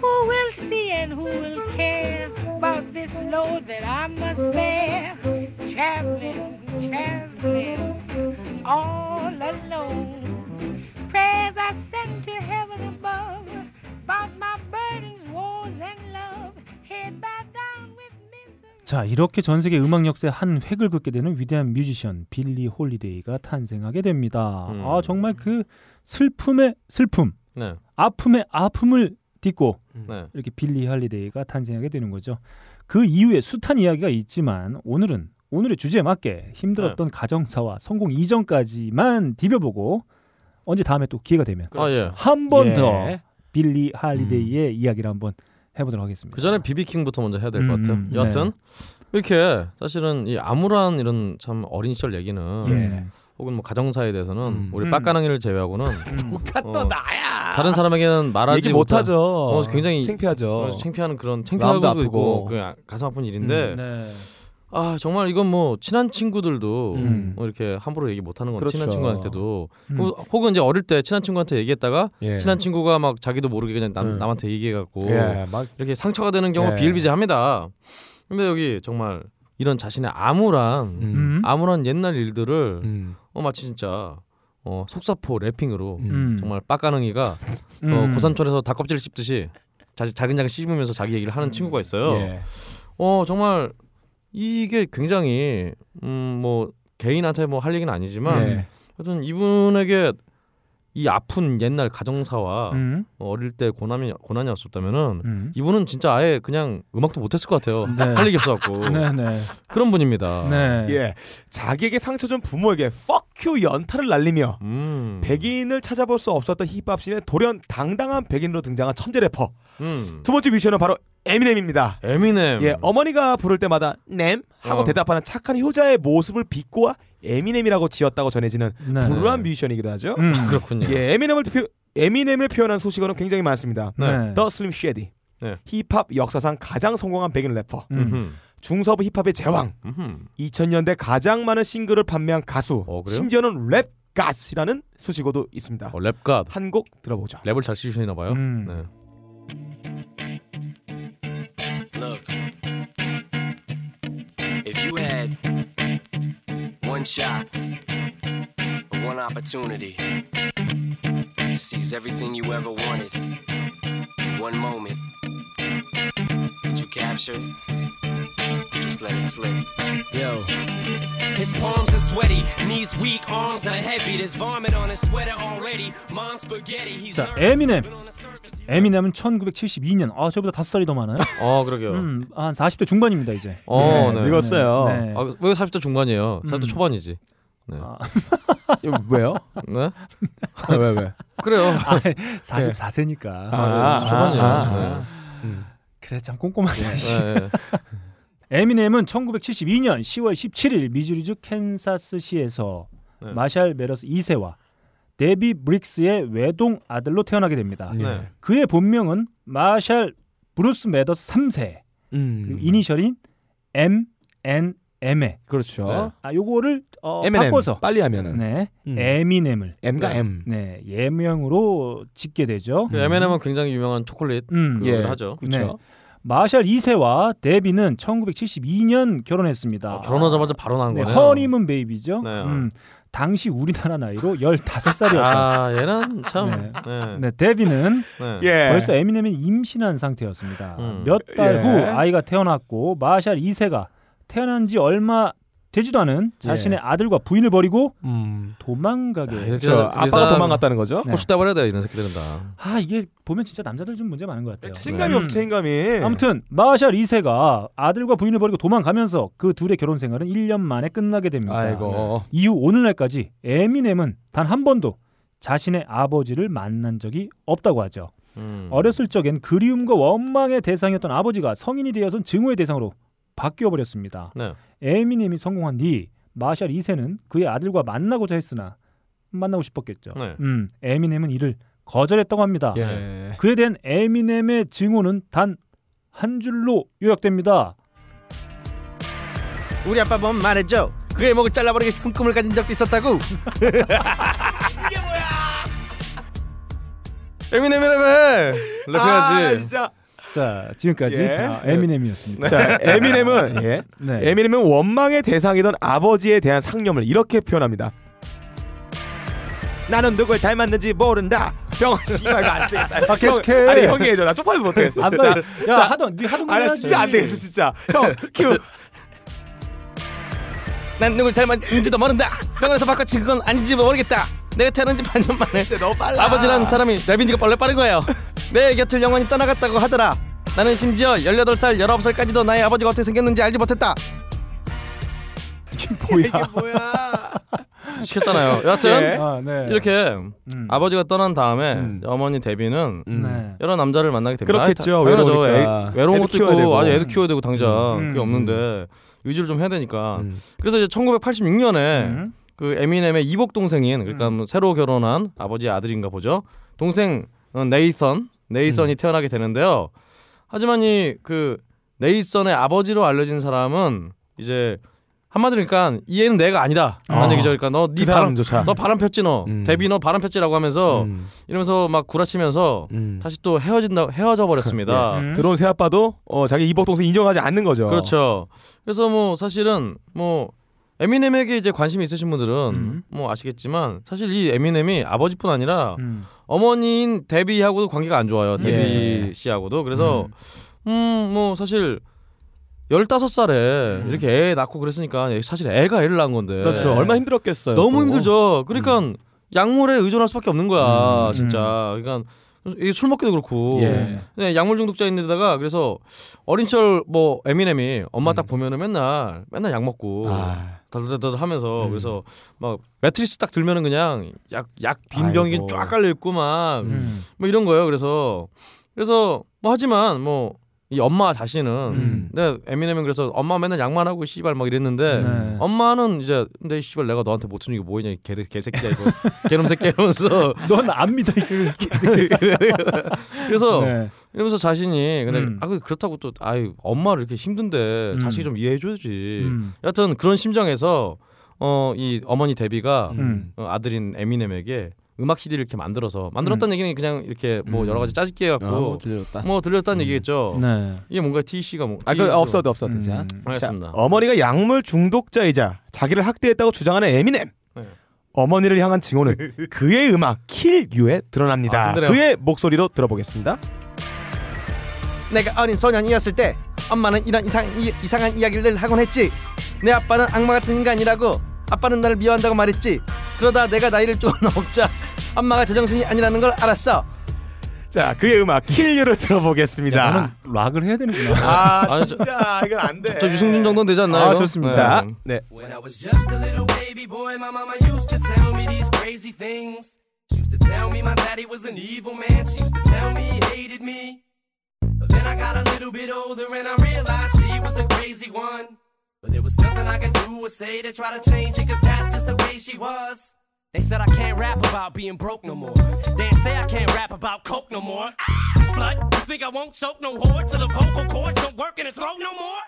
Who will see and who will care about this load that I must bear? Traveling, traveling, all alone. Prayers I send to heaven above about my burdens, wars, and love. Head bowed down with misery. 자, 이렇게 전 세계 음악 역사의 한 획을 긋게 되는 위대한 뮤지션 빌리 홀리데이가 탄생하게 됩니다. 음. 아, 정말 그 슬픔의 슬픔, 네. 아픔의 아픔을 딛고 네. 이렇게 빌리 홀리데이가 탄생하게 되는 거죠. 그 이후에 숱한 이야기가 있지만 오늘은 오늘의 주제에 맞게 힘들었던 네. 가정사와 성공 이전까지만 디벼보고 언제 다음에 또 기회가 되면 아 예. 한번 예. 더 빌리 할리데이의 이야기를 한번 해보도록 하겠습니다. 그 전에 비비킹부터 먼저 해야 될것 음, 같아요. 음, 여하튼 이렇게 사실은 이 암울한 이런 참 어린 시절 얘기는 예. 혹은 뭐 가정사에 대해서는 음. 우리 음. 빡가능이를 제외하고는 누가 또 어, 나야. 다른 사람에게는 말하지 못하죠. 어, 굉장히 창피하죠. 어, 창피하는 그런 창피하고도 아프고. 있고 그 아- 가슴 아픈 일인데 네. 아 정말 이건 뭐 친한 친구들도 음. 뭐 이렇게 함부로 얘기 못하는 건 그렇죠. 친한 친구한테도 음. 호- 혹은 이제 어릴 때 친한 친구한테 얘기했다가 예. 친한 친구가 막 자기도 모르게 그냥 남, 음. 남한테 얘기해갖고 예, 막 이렇게 상처가 되는 경우 예. 비일비재합니다. 근데 여기 정말 이런 자신의 암울한 음. 음. 암울한 옛날 일들을 음. 어 마치 진짜 어 속사포 래핑으로 음. 정말 빡가능이가 어, 음. 고산촌에서 닭껍질을 씹듯이 자, 자근자근 씹으면서 자기 얘기를 하는 친구가 있어요. 예. 어 정말 이게 굉장히 음뭐 개인한테 뭐 할 얘기는 아니지만 예. 하여튼 이분에게 이 아픈 옛날 가정사와 음. 어릴 때 고난이 고난이 없었다면은 음. 이분은 진짜 아예 그냥 음악도 못했을 것 같아요. 네. 할 얘기 없어갖고 네 네. 그런 분입니다. 네. 예. 자기에게 상처 준 부모에게 fuck you 연타를 날리며 음. 백인을 찾아볼 수 없었던 힙합씬에 돌연 당당한 백인으로 등장한 천재 래퍼. 음. 두 번째 뮤지션은 바로 에미넴입니다. 에미넴. 예, 어머니가 부를 때마다 넴 하고 어. 대답하는 착한 효자의 모습을 비꼬아 에미넴이라고 지었다고 전해지는 네. 불우한 뮤지션이기도 하죠. 음. 그렇군요. 예, 에미넴을 표, 에미넴을 표현한 수식어는 굉장히 많습니다. 네. The Slim Shady. 네. 힙합 역사상 가장 성공한 백인 래퍼. 음. 음흠. 중서부 힙합의 제왕. 음흠. 2000년대 가장 많은 싱글을 판매한 가수. 어? 심지어는 Rap God이라는 수식어도 있습니다. 어, Rap God. 한 곡 들어보죠. 랩을 잘 치시나 봐요. 음. 네. Look, if you had one shot, or one opportunity to seize everything you ever wanted in one moment, did you capture it? Or Just let it slip. Yo. His palms are sweaty, knees weak, arms are heavy. There's vomit on his sweater already. Mom's spaghetti. He's 자, 에미넴. 에미넴은 1972년. 아, 저보다 다섯 살이 더 많아요. 어 그러게요. 음, 한 40대 중반입니다 이제. 어, 네, 네. 늙었어요. 네. 아, 왜 40대 중반이에요? 40대 음. 초반이지. 네. 아. 왜요? 네? 아, 왜 왜? 그래요. 아, 44세니까. 아, 네. 초반이에요. 아, 그래 참 꼼꼼하게. 네. 네. 에미넴은 1972년 10월 17일 미주리주 캔사스시에서 네. 마샬 매더스 2세와 데비 브릭스의 외동 아들로 태어나게 됩니다. 예. 네. 그의 본명은 마샬 브루스 매더스 3세 음. 그리고 이니셜인 M N M에 그렇죠. 네. 아 요거를 어, M&M 바꿔서 빨리 하면은 네 음. 에미넴을 M과 네. M. 네 예명으로 짓게 되죠. 그 M&M은 굉장히 유명한 초콜릿 음. 그걸 예. 하죠. 네. 그렇죠. 마샬 2세와 데비는 1972년 결혼했습니다. 아, 결혼하자마자 바로 낳은 네, 거네요. 허니문 베이비죠. 네. 음, 당시 우리나라 나이로 15살이었다. 아 얘는 참. 네. 네. 네, 데비는 네. 예. 벌써 에미넴이 임신한 상태였습니다. 음. 몇달후 예. 아이가 태어났고 마샬 2세가 태어난 지 얼마 되지도 않은 자신의 아들과 부인을 버리고 음. 도망가게. 아, 그렇죠. 아빠가 도망갔다는 거죠. 네. 고추 따버려야 돼요 이런 새끼들은 다. 아 이게 보면 진짜 남자들 좀 문제 많은 것 같아요. 책임감이 음. 없어 책임감이. 아무튼 마샬 2세가 아들과 부인을 버리고 도망가면서 그 둘의 결혼 생활은 1년 만에 끝나게 됩니다. 아이고. 이후 오늘날까지 에미넴은 단 한 번도 자신의 아버지를 만난 적이 없다고 하죠. 음. 어렸을 적엔 그리움과 원망의 대상이었던 아버지가 성인이 되어선 증오의 대상으로 바뀌어 버렸습니다. 네. 에미넴이 성공한 뒤 마샬 2세는 그의 아들과 만나고자 했으나 만나고 싶었겠죠. 네. 음, 에미넴은 이를 거절했다고 합니다. 예. 그에 대한 에미넴의 증오는 단 한 줄로 요약됩니다. 우리 아빠 뭔 말해줘. 그의 목을 잘라버리고 싶은 꿈을 가진 적도 있었다고. 에미넴이라며 아, 랩해야지. 진짜. 자, 지금까지 예. 아, 에미넴이었습니다. 자, 에미넴은 예. 네. 에미넴은 원망의 대상이던 아버지에 대한 상념을 이렇게 표현합니다. 나는 누굴 닮았는지 모른다. 병원 씨발 안 되겠다. 아, 계속해. 형, 아니 형이 해줘. 나 쪽팔려서 못하겠어. 안 자. 야, 자, 하던 네 하던 거 아니 해야지. 진짜 안 되겠어 진짜. 형 큐. 난 누굴 닮았는지도 모른다. 병원에서 바꿨지 그건 아닌지 모르겠다. 내가 태어난 지 반년 만에 너무 빨라. 아버지라는 사람이 레빈지가 벌레 빠른 거예요. 내 곁을 영원히 떠나갔다고 하더라. 나는 심지어 18살, 19살까지도 나의 아버지가 어떻게 생겼는지 알지 못했다. 뭐야? 이게 뭐야? 시켰잖아요. 여하튼 예. 아, 네. 이렇게 음. 아버지가 떠난 다음에 음. 어머니 데뷔는 음. 네. 여러 남자를 만나게 됩니다. 그렇겠죠. 아니, 다- 당연하죠. 외로우니까. 애, 외로운 애도 것도 키워야 있고. 아니 애도 키워야 되고 당장 음. 그게 없는데 유지를 좀 해야 되니까. 음. 그래서 이제 1986년에 음. 그 에미넴의 이복 동생인 그러니까 음. 뭐 새로 결혼한 아버지의 아들인가 보죠. 동생 어, 네이선 네이선이 태어나게 되는데요. 하지만 이 그 네이선의 아버지로 알려진 사람은 이제 한마디로 그러니까 이 애는 내가 아니다. 라는 아, 얘기죠. 그러니까 너네 그 바람. 너 바람 폈지 너. 음. 데뷔 너 바람 폈지라고 하면서 음. 이러면서 막 구라치면서 음. 다시 또 헤어진다 헤어져 버렸습니다. 음. 들어온 새 아빠도 어, 자기 이복 동생 인정하지 않는 거죠. 그렇죠. 그래서 뭐 사실은 뭐 에미넴에게 이제 관심이 있으신 분들은 음. 뭐 아시겠지만 사실 이 에미넴이 아버지뿐 아니라 음. 어머니인 데비하고도 관계가 안 좋아요. 데비 예. 씨하고도. 그래서 음 뭐 사실 15살에 이렇게 애 낳고 그랬으니까 사실 애가 애를 낳은 건데. 음. 그렇죠. 얼마나 힘들었겠어요. 너무 또. 힘들죠. 그러니까 약물에 의존할 수밖에 없는 거야, 음. 진짜. 그러니까 이게 술 먹기도 그렇고. 예. 네, 약물 중독자인데다가 그래서 어린 시절 뭐 에미넴이 엄마 딱 보면은 맨날 맨날 약 먹고 음. 아. 다들다들 하면서 음. 그래서 막 매트리스 딱 들면은 그냥 약 약 빈 병이. 쫙 깔려 있고 막뭐 음. 이런 거예요. 그래서 그래서 뭐 하지만 뭐 이 엄마 자신은 음. 근데 에미넴은 그래서 엄마 맨날 약만 하고 씨발 막 이랬는데 네. 엄마는 이제 근데 씨발 내가 너한테 못 주는 게 뭐냐 이 개, 개새끼야 이거 개놈 새끼 이러면서 넌 안 믿어 이 개새끼. 그래서 네. 이러면서 자신이 근데 음. 아 그렇다고 또 아유 엄마를 이렇게 힘든데 음. 자식이 좀 이해해줘야지. 음. 여하튼 그런 심정에서 어 이 어머니 데비가 음. 어, 아들인 에미넴에게 음악 CD를 이렇게 만들어서 만들었다는 얘기는 그냥 이렇게 뭐 여러 가지 짜집기 아, 해갖고 뭐 들렸다. 뭐 들렸다는 얘기겠죠. 네. 이게 뭔가 T 씨가 뭐 아, 그 없어도 없어도 음. 자. 알겠습니다. 자, 어머니가 약물 중독자이자 자기를 학대했다고 주장하는 에미넴. 네. 어머니를 향한 증오는 그의 음악 Kill You에 드러납니다. 아. 그의 목소리로 들어보겠습니다. 내가 어린 소년이었을 때 엄마는 이런 이상, 이, 이상한 이야기를 하곤 했지 내 아빠는 악마 같은 인간이라고 아빠는 나를 미워한다고 말했지 그러다 내가 나이를 조금 먹자 엄마가 제정신이 아니라는 걸 알았어 자, 그의 음악 Kill You를 들어보겠습니다. 야, 너는 락을 해야 되는구나. 아, 아니, 저- 진짜 이건 안 돼. 저 유승준 정도는 되지 않나요? 아? 좋습니다. 네. 자, 네. When I was just a little baby boy, my mama used to tell me these crazy things. She used to tell me my daddy was an evil man. She used to tell me he hated me. But then I got a little bit older and I realized she was the crazy one. But there was nothing I could do or say to try to change it, cause that's just the way she was. They said I can't rap about being broke no more. They say I can't rap about coke no more. Ah, slut, you think I won't choke no whore till the vocal cords don't work in the throat no more?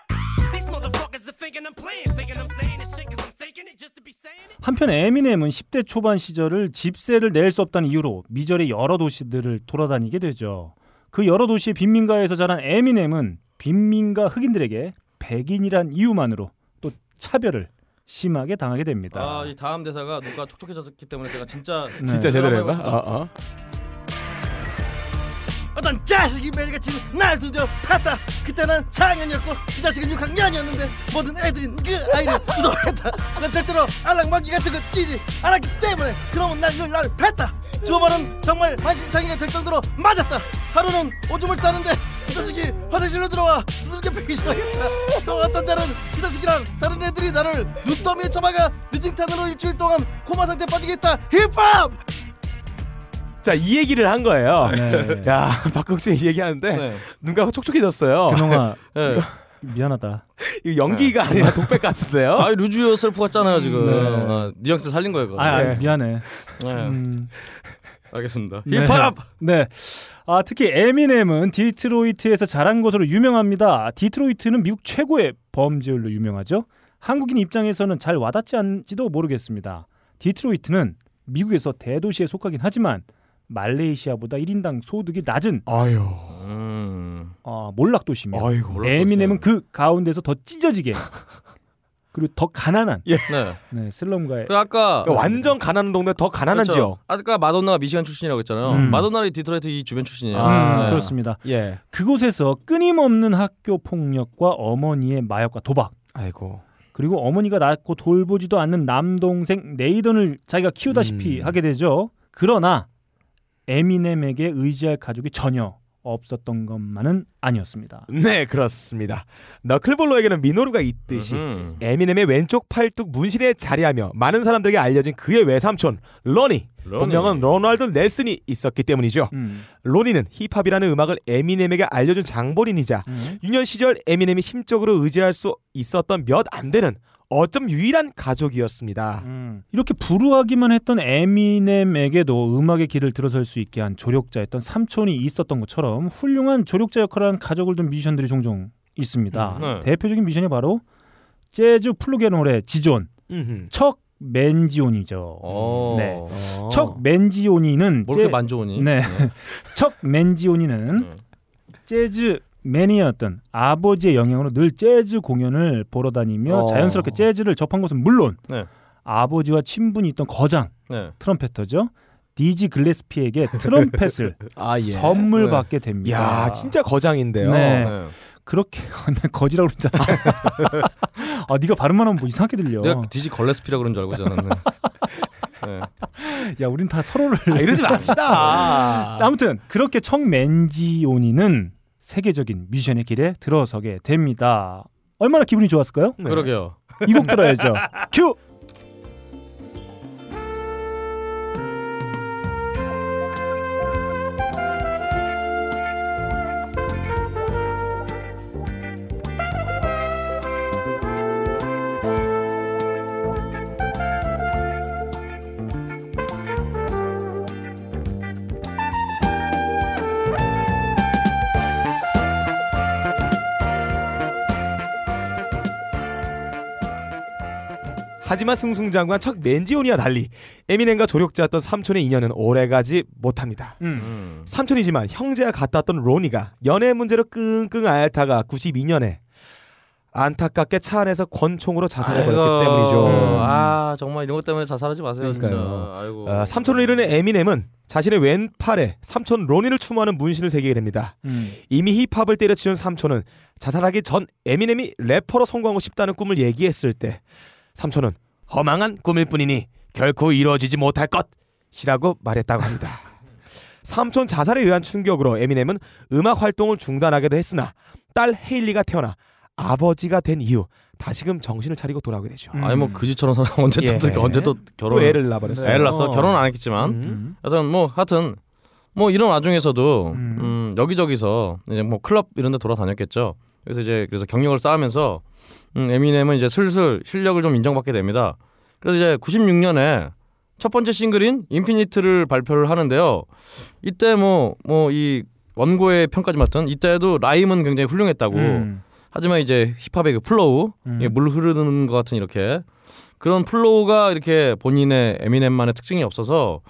These motherfuckers are thinking I'm playing, thinking I'm saying this shit cause I'm thinking it just to be saying it. 한편 에미넴은 10대 초반 시절을 집세를 낼 수 없다는 이유로 미절의 여러 도시들을 돌아다니게 되죠. 그 여러 도시의 빈민가에서 자란 에미넴은 빈민가 흑인들에게 백인이란 이유만으로 또 차별을 심하게 당하게 됩니다. 아, 이 다음 대사가 누가 촉촉해졌기 때문에 제가 진짜 진짜 제대로 해봐. 어떤 자식이 매일같이 날 두드려 팼다. 그때는 4학년이었고 그 자식은 6학년이었는데 모든 애들이 그 아이를 무서워했다. 난 절대로 알랑방귀 같은 거 끼지 않았기 때문에 그놈은 날, 날 팼다. 두 번은 정말 만신창이가 될 정도로 맞았다. 하루는 오줌을 싸는데 그 자식이 화장실로 들어와 두들겨 패기 시작했다. 또 어떤 날은 그 자식이랑 다른 애들이 나를 눈더미에 쳐박아 늦은탄으로 일주일 동안 코마 상태 빠지겠다. 힙합 자, 이 얘기를 한 거예요. 네. 야, 박국수이 얘기하는데 네. 눈가가 촉촉해졌어요. 근홍아 네. 미안하다. 이거 연기가 아니라 독백 같은데요. 아, Lose Yourself 같잖아요 지금. 네. 아, 뉘앙스 살린 거예요. 그거. 아, 아, 네. 미안해. 네. 음, 알겠습니다. 네. 힙합. 네. 아, 특히 에미넴은 디트로이트에서 자란 것으로 유명합니다. 디트로이트는 미국 최고의 범죄율로 유명하죠. 한국인 입장에서는 잘 와닿지 않지도 모르겠습니다. 디트로이트는 미국에서 대도시에 속하긴 하지만 말레이시아보다 1인당 소득이 낮은 아유. 음. 어, 몰락 도시며 아이고. 에미넴은 그 가운데서 더 찢어지게 그리고 더 가난한 예. 네. 네, 슬럼가의 그 아까 그러니까 완전 가난한 동네 더 가난한 그렇죠. 지역. 아까 마돈나가 미시간 출신이라고 했잖아요. 음. 마돈나이 디트로이트 이 주변 출신이에요. 아, 음, 네. 그렇습니다. 예. 그곳에서 끊임없는 학교 폭력과 어머니의 마약과 도박 아이고. 그리고 어머니가 낳고 돌보지도 않는 남동생 네이던을 자기가 키우다시피 음. 하게 되죠. 그러나 에미넴에게 의지할 가족이 전혀 없었던 것만은 아니었습니다. 네, 그렇습니다. 너클볼러에게는 미노루가 있듯이 음흠. 에미넴의 왼쪽 팔뚝 문신에 자리하며 많은 사람들에게 알려진 그의 외삼촌 러니, 러니. 본명은 로널드 넬슨이 있었기 때문이죠. 음. 로니는 힙합이라는 음악을 에미넴에게 알려준 장본인이자 음. 유년 시절 에미넴이 심적으로 의지할 수 있었던 몇 안 되는 어쩜 유일한 가족이었습니다. 음. 이렇게 불우하기만 했던 에미넴에게도 음악의 길을 들어설 수 있게 한 조력자였던 삼촌이 있었던 것처럼 훌륭한 조력자 역할을 하는 가족을 둔 뮤지션들이 종종 있습니다. 음, 네. 대표적인 뮤지션이 바로 재즈 플루게놀의 지존 음흠. 척 맨지온이죠. 어. 네. 어. 척 맨지오니는 뭘 이렇게 재- 만져오니? 네. 척 맨지오니는 네. 재즈 매니아였던 아버지의 영향으로 늘 재즈 공연을 보러 다니며 어. 자연스럽게 재즈를 접한 것은 물론 네. 아버지와 친분이 있던 거장 네. 트럼페터죠. 디지 글레스피에게 트럼펫을 아 예. 선물 네. 받게 됩니다. 야, 진짜 거장인데요. 네. 네. 그렇게 내 거지라고 그랬잖아. 아, 네가 발음만 하면 뭐 이상하게 들려. 내가 디지 걸레스피라 그런 줄 알고 있잖아. 네. 야, 우린 다 서로를 아, 이러지 맙시다. 자, 아무튼 그렇게 청맨지오니는 세계적인 뮤지션의 길에 들어서게 됩니다. 얼마나 기분이 좋았을까요? 네. 그러게요. 이 곡 들어야죠. 큐. 하지만 승승장구한 척 맨지온이와 달리 에미넴과 조력자였던 삼촌의 인연은 오래가지 못합니다. 음. 음. 삼촌이지만 형제와 같았던 로니가 연애 문제로 끙끙 앓다가 92년에 안타깝게 차 안에서 권총으로 자살해버렸기 때문이죠. 아 정말 이런 것 때문에 자살하지 마세요. 그러니까요. 아, 삼촌을 잃은 에미넴은 자신의 왼팔에 삼촌 로니를 추모하는 문신을 새기게 됩니다. 음. 이미 힙합을 때려치운 삼촌은 자살하기 전 에미넴이 래퍼로 성공하고 싶다는 꿈을 얘기했을 때 삼촌은 허망한 꿈일 뿐이니 결코 이루어지지 못할 것이라고 말했다고 합니다. 삼촌 자살에 의한 충격으로 에미넴은 음악 활동을 중단하기도 했으나 딸 헤일리가 태어나 아버지가 된 이후 다시금 정신을 차리고 돌아오게 되죠. 음. 아니 뭐 그지처럼 사람 언제 또 예. 언제 또 결혼 또 애를 낳아버렸어요. 애를 낳았어. 어. 결혼은 안 했겠지만 음. 하여튼 뭐 하여튼 뭐 이런 와중에서도 음. 음, 여기저기서 이제 뭐 클럽 이런 데 돌아다녔겠죠. 그래서 이제 그래서 경력을 쌓으면서 음, 에미넴은 이제 슬슬 실력을 좀 인정받게 됩니다. 그래서 이제 96년에 첫 번째 싱글인 Infinite를 발표를 하는데요. 이때 뭐 뭐 이 원고의 평까지 맡은 이때도 rhyme은 굉장히 훌륭했다고. 음. 하지만 이제 힙합의 그 flow, 음. 물 흐르는 것 같은 이렇게 그런 flow가 이렇게 본인의 에미넴만의 특징이 없어서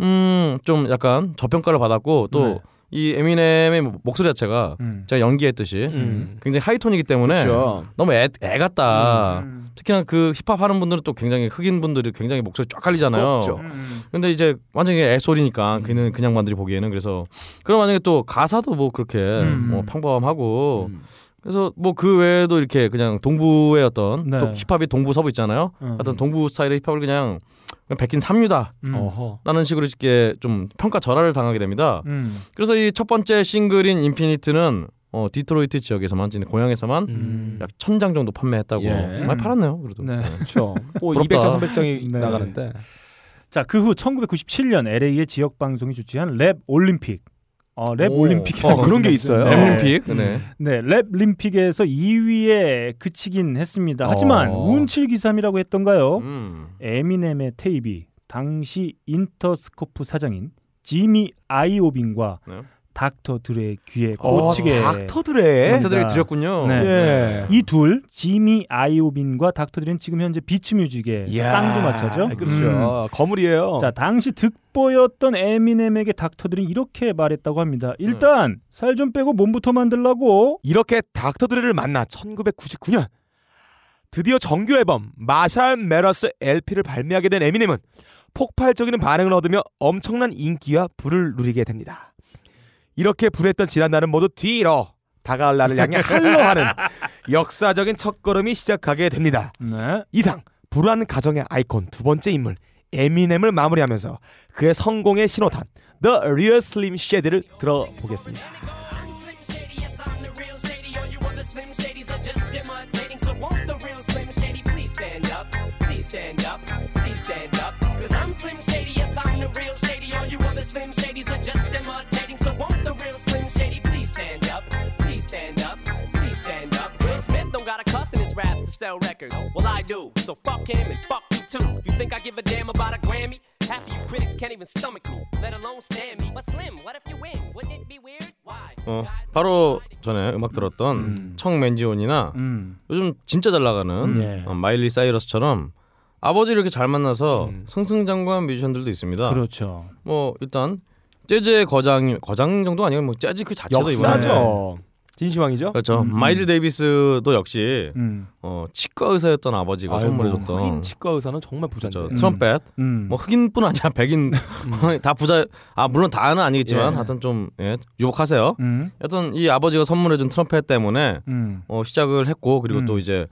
음 좀 약간 저평가를 받았고 또 네. 이 에미넴의 목소리 자체가 음. 제가 연기했듯이 음. 굉장히 하이톤이기 때문에 그렇죠. 너무 애, 애 같다. 음. 특히나 그 힙합 하는 분들은 또 굉장히 흑인 분들이 굉장히 목소리 쫙 갈리잖아요. 두껍죠. 음. 근데 이제 완전히 애 소리니까 그는 그냥 만들이 보기에는 그래서 그런 만약에 또 가사도 뭐 그렇게 음. 뭐 평범하고 음. 그래서 뭐 그 외에도 이렇게 그냥 동부의 어떤 네. 또 힙합이 동부 서부 있잖아요. 음. 어떤 동부 스타일의 힙합을 그냥 백인 삼류다라는 음. 어허. 식으로 이렇게 좀 평가 절하를 당하게 됩니다. 음. 그래서 이 첫 번째 싱글인 Infinite는 어, 디트로이트 지역에서만 진 고향에서만 음. 약 천 장 정도 판매했다고 예. 많이 팔았네요. 그래도 네. 그렇죠. 뭐 부럽다. 200장 300장이 네. 나가는데 자, 그 후 1997년 LA의 지역 방송이 주최한 랩 올림픽. 어, 랩 오. 올림픽. 어, 그런 게 있어요. 네. 랩림픽. 네. 네, 랩 림픽에서 2위에 그치긴 했습니다. 하지만 어. 운칠기삼이라고 했던가요? 음. 에미넴의 테이프 당시 인터스코프 사장인 지미 아이오빈과 네. 닥터 드레의 귀에 어, 꽂히게 닥터들의 닥터들이 네. 드렸군요. 네. 예. 이둘 지미 아이오빈과 닥터 드레는 지금 현재 비츠 뮤직의 이야, 쌍두마차죠. 그렇죠. 음. 거물이에요. 자 당시 득보였던 에미넴에게 닥터들이 이렇게 말했다고 합니다. 일단 살좀 빼고 몸부터 만들라고. 이렇게 닥터 드레를 만나 1999년 드디어 정규 앨범 마샬 메러스 LP를 발매하게 된 에미넴은 폭발적인 반응을 얻으며 엄청난 인기와 불을 누리게 됩니다. 이렇게 불했던 지난 날은 모두 뒤로 다가올 날을 향해 할로하는 역사적인 첫걸음이 시작하게 됩니다. 네. 이상 불안 가정의 아이콘 두 번째 인물 에미넴을 마무리하면서 그의 성공의 신호탄 The Real Slim Shady를 들어보겠습니다. Do. So fuck him and fuck you too. You think I give a damn about a Grammy? Half of you critics can't even stomach me, let alone stand me. But Slim, what if you win? Wouldn't it be weird? Why? 어, 바로 전에 음악 들었던 청 맨지온이나 음. 요즘 진짜 잘 나가는 예. 어, 마일리 사이러스처럼 아버지를 이렇게 잘 만나서 승승장구한 뮤지션들도 있습니다. 그렇죠. 뭐 일단 재즈의 거장 거장 정도 아니고 뭐 재즈 그 자체도 이번에 역사죠. 진시황이죠? 그렇죠. 음, 음. 마일리 데이비스도 역시 음. 어, 치과 의사였던 아버지가 아이고, 선물해줬던 흑인 치과 의사는 정말 부자인데. 그렇죠. 트럼펫 음. 뭐 흑인뿐 아니라 백인 다 부자 아 물론 다는 아니겠지만 예. 하여튼 좀 예, 유복하세요. 음. 하여튼 이 아버지가 선물해준 트럼펫 때문에 음. 어, 시작을 했고 그리고 음. 또 이제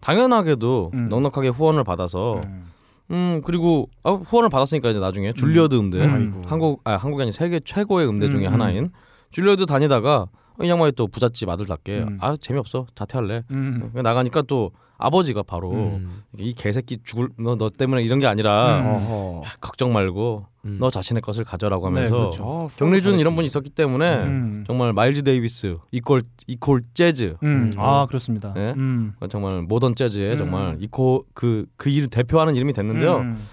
당연하게도 음. 넉넉하게 후원을 받아서 음. 음 그리고 아, 후원을 받았으니까 이제 나중에 줄리어드 음대. 한국 아 한국이 아니 세계 최고의 음대 중에 음, 하나인 줄리어드 다니다가 이 양반이 또 부잣집 아들답게 음. 아 재미없어 자퇴할래 음. 그냥 나가니까 또 아버지가 바로 음. 이 개새끼 죽을 너, 너 때문에 이런 게 아니라 음. 걱정 말고 음. 너 자신의 것을 가져라고 네, 하면서 그렇죠. 아, 격려 좀 잘했지. 이런 분이 있었기 때문에 음. 정말 마일즈 데이비스 equal equal 재즈 음. 음. 아 그렇습니다. 네. 음. 정말 모던 재즈의 음. 정말 이코 그그 이를 대표하는 이름이 됐는데요. 음.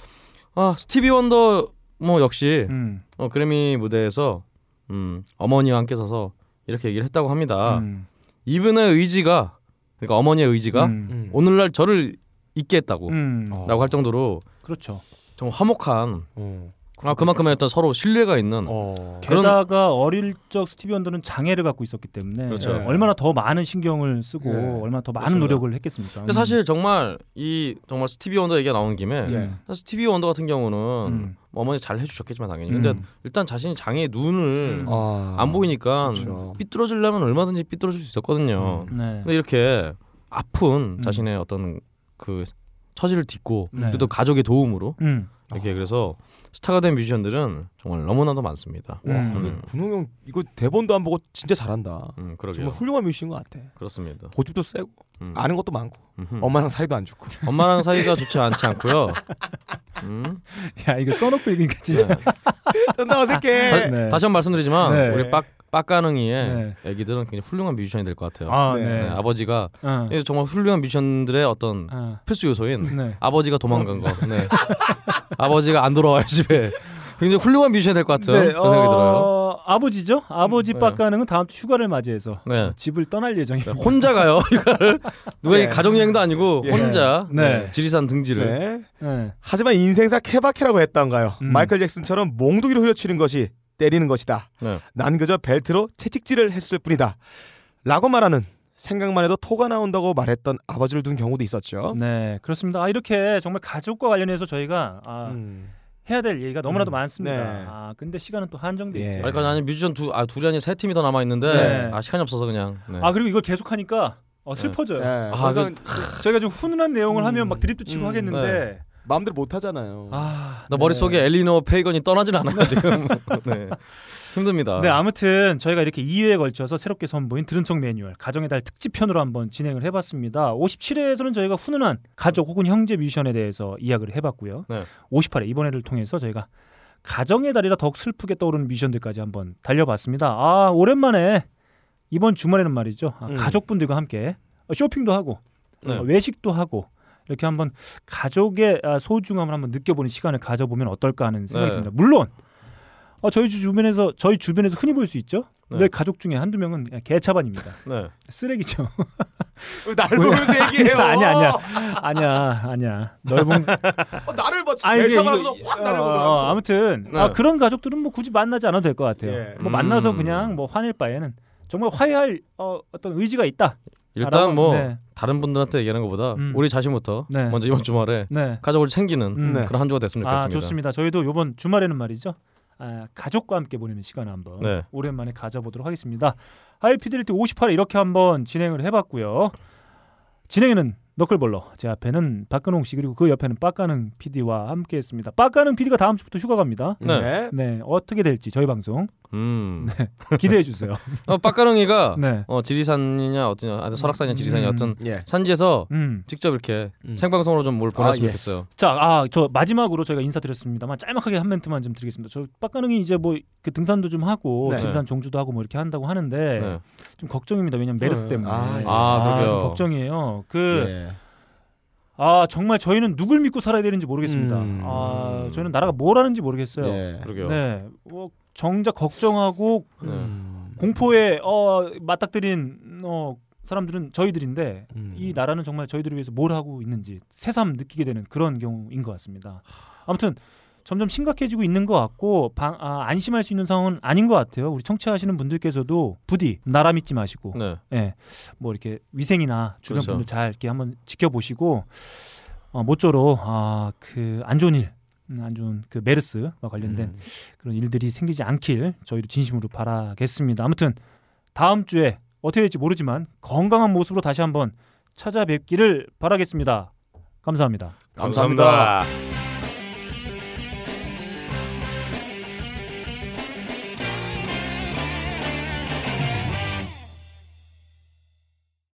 아 스티비 원더 뭐 역시 음. 어, 그래미 무대에서 음, 어머니와 함께 서서 이렇게 얘기를 했다고 합니다. 음. 이분의 의지가 그러니까 어머니의 의지가 음. 음. 오늘날 저를 있게 했다고 음. 어. 라고 할 정도로 그렇죠. 정말 화목한 어. 아, 그만큼의 어떤 서로 신뢰가 있는 어. 그런- 게다가 어릴 적 스티비 원더는 장애를 갖고 있었기 때문에 그렇죠. 예, 얼마나 더 많은 신경을 쓰고 네. 얼마나 더 많은 그렇습니다. 노력을 했겠습니까? 근데 사실 정말 이 정말 스티비 원더 얘기가 나오는 김에 예. 스티비 원더 같은 경우는 음. 뭐 어머니 잘 해주셨겠지만 당연히 근데 음. 일단 자신이 장애의 눈을 음. 아. 안 보이니까 그렇죠. 삐뚤어지려면 얼마든지 삐뚤어질 수 있었거든요. 네. 근데 이렇게 아픈 음. 자신의 어떤 그 처지를 딛고 네. 또 가족의 도움으로 음. 이렇게 그래서 스타가 된 뮤지션들은 정말 너무나도 많습니다. 와, 음. 이거 군홍 형 이거 대본도 안 보고 진짜 잘한다. 음, 그러게요. 정말 훌륭한 뮤지션인 것 같아. 그렇습니다. 고집도 세고 음. 아는 것도 많고 음흠. 엄마랑 사이도 안 좋고. 엄마랑 사이가 좋지 않지 않고요. 음. 야 이거 써놓고 읽으니까 진짜. 네. 존나 어색해. 다, 네. 다시 한번 말씀드리지만 네. 우리 빡 빡가능이의 네. 애기들은 굉장히 훌륭한 뮤지션이 될 것 같아요. 아 네. 네. 네, 아버지가 어. 예, 정말 훌륭한 뮤지션들의 어떤 어. 필수 요소인 네. 아버지가 도망간 거. 네. 아버지가 안 돌아와요 집에. 굉장히 훌륭한 뮤지션이 될것 같죠. 네, 그런 생각이 들어요. 어, 아버지죠. 아버지 네. 빡가능은 다음 주 휴가를 맞이해서 네. 집을 떠날 예정입니다. 네, 혼자 가요. 이거를 누가 네. 이 가족 여행도 아니고 예. 혼자 네. 네. 지리산 등지를 네. 네. 하지만 인생사 케바케라고 했던가요. 음. 마이클 잭슨처럼 몽둥이로 후려치는 것이 때리는 것이다. 네. 난 그저 벨트로 채찍질을 했을 뿐이다. 라고 말하는 생각만 해도 토가 나온다고 말했던 아버지를 둔 경우도 있었죠. 네, 그렇습니다. 아, 이렇게 정말 가족과 관련해서 저희가 아, 음. 해야 될 얘기가 너무나도 음. 많습니다. 네. 아, 근데 시간은 또 한정돼 예. 있죠. 그러니까 아니 뮤지션 두 아 둘이 아니 세 팀이 더 남아 있는데 네. 아 시간이 없어서 그냥. 네. 아, 그리고 이걸 계속 하니까 어, 슬퍼져요. 네. 아, 그래서 저희가 좀 훈훈한 내용을 음. 하면 막 드립도 치고 음. 하겠는데 마음대로 못 하잖아요. 아, 나 네. 머릿속에 엘리노 페이건이 떠나질 않아요 지금. 네. 힘듭니다. 네, 아무튼 저희가 이렇게 2회에 걸쳐서 새롭게 선보인 들은 척 매뉴얼 가정의 달 특집편으로 한번 진행을 해 봤습니다. 57회에서는 저희가 훈훈한 가족 혹은 형제 뮤지션에 대해서 이야기를 해 봤고요. 네. 58회 이번 회를 통해서 저희가 가정의 달이라 더욱 슬프게 떠오르는 뮤지션들까지 한번 달려봤습니다. 아 오랜만에 이번 주말에는 말이죠. 아, 음. 가족분들과 함께 쇼핑도 하고 네. 어, 외식도 하고 이렇게 한번 가족의 아, 소중함을 한번 느껴보는 시간을 가져보면 어떨까 하는 생각이 네. 듭니다. 물론 어, 저희 주변에서 저희 주변에서 흔히 볼 수 있죠. 네. 내 가족 중에 한두 명은 그냥 개차반입니다. 네. 쓰레기죠. 날 보면서 얘기해요. 아니야 아니야 아니야 아니야 넓은 어, 나를 봐. 아, 대차하면서 이거- 확 어, 나를 어, 보더라고. 아무튼 네. 아, 그런 가족들은 뭐 굳이 만나지 않아도 될 것 같아요. 예. 뭐 만나서 음. 그냥 뭐 화낼 바에는 정말 화해할 어, 어떤 의지가 있다. 일단 알아봐- 뭐 네. 다른 분들한테 얘기하는 것보다 음. 우리 자신부터 네. 먼저 이번 주말에 네. 가족을 챙기는 음. 네. 그런 한 주가 됐으면 좋겠습니다. 아 좋습니다. 저희도 이번 주말에는 말이죠. 아, 가족과 함께 보내는 시간을 한번 네. 오랜만에 가져보도록 하겠습니다. 하이피델리티 58 이렇게 한번 진행을 해봤고요. 진행에는 너클볼러 제 앞에는 박근홍 씨 그리고 그 옆에는 빡가능 PD와 함께했습니다. 빡가능 PD가 다음 주부터 휴가 갑니다. 네. 네, 어떻게 될지 저희 방송 음. 네, 기대해 주세요. 어, 빡가릉이가 네. 어, 지리산이냐 어떠냐, 아, 설악산이냐 지리산이냐 음, 어떤 예. 산지에서 음. 직접 이렇게 생방송으로 좀 뭘 보냈으면 아, 예. 좋겠어요. 자, 아, 저 마지막으로 저희가 인사드렸습니다만 짤막하게 한 멘트만 좀 드리겠습니다. 저 빡가능이 이제 뭐 그 등산도 좀 하고 네. 지리산 종주도 하고 뭐 이렇게 한다고 하는데 네. 좀 걱정입니다. 왜냐면 메르스 네. 때문에. 아, 예. 아. 좀 걱정이에요. 그 예. 아 정말 저희는 누굴 믿고 살아야 되는지 모르겠습니다. 음. 아 저희는 나라가 뭘 하는지 모르겠어요. 예. 그러게요. 네, 뭐 정작 걱정하고 네. 음. 공포에 어 맞닥뜨린 어 사람들은 저희들인데 음. 이 나라는 정말 저희들을 위해서 뭘 하고 있는지 새삼 느끼게 되는 그런 경우인 것 같습니다. 아무튼 점점 심각해지고 있는 것 같고 방, 아, 안심할 수 있는 상황은 아닌 것 같아요. 우리 청취하시는 분들께서도 부디 나라 믿지 마시고 네. 예, 뭐 이렇게 위생이나 주변 그렇죠. 분들 잘 이렇게 한번 지켜보시고 어, 모쪼록 아, 그 안 좋은 일, 음, 안 좋은 그 메르스와 관련된 음. 그런 일들이 생기지 않길 저희도 진심으로 바라겠습니다. 아무튼 다음 주에 어떻게 될지 모르지만 건강한 모습으로 다시 한번 찾아뵙기를 바라겠습니다. 감사합니다. 감사합니다.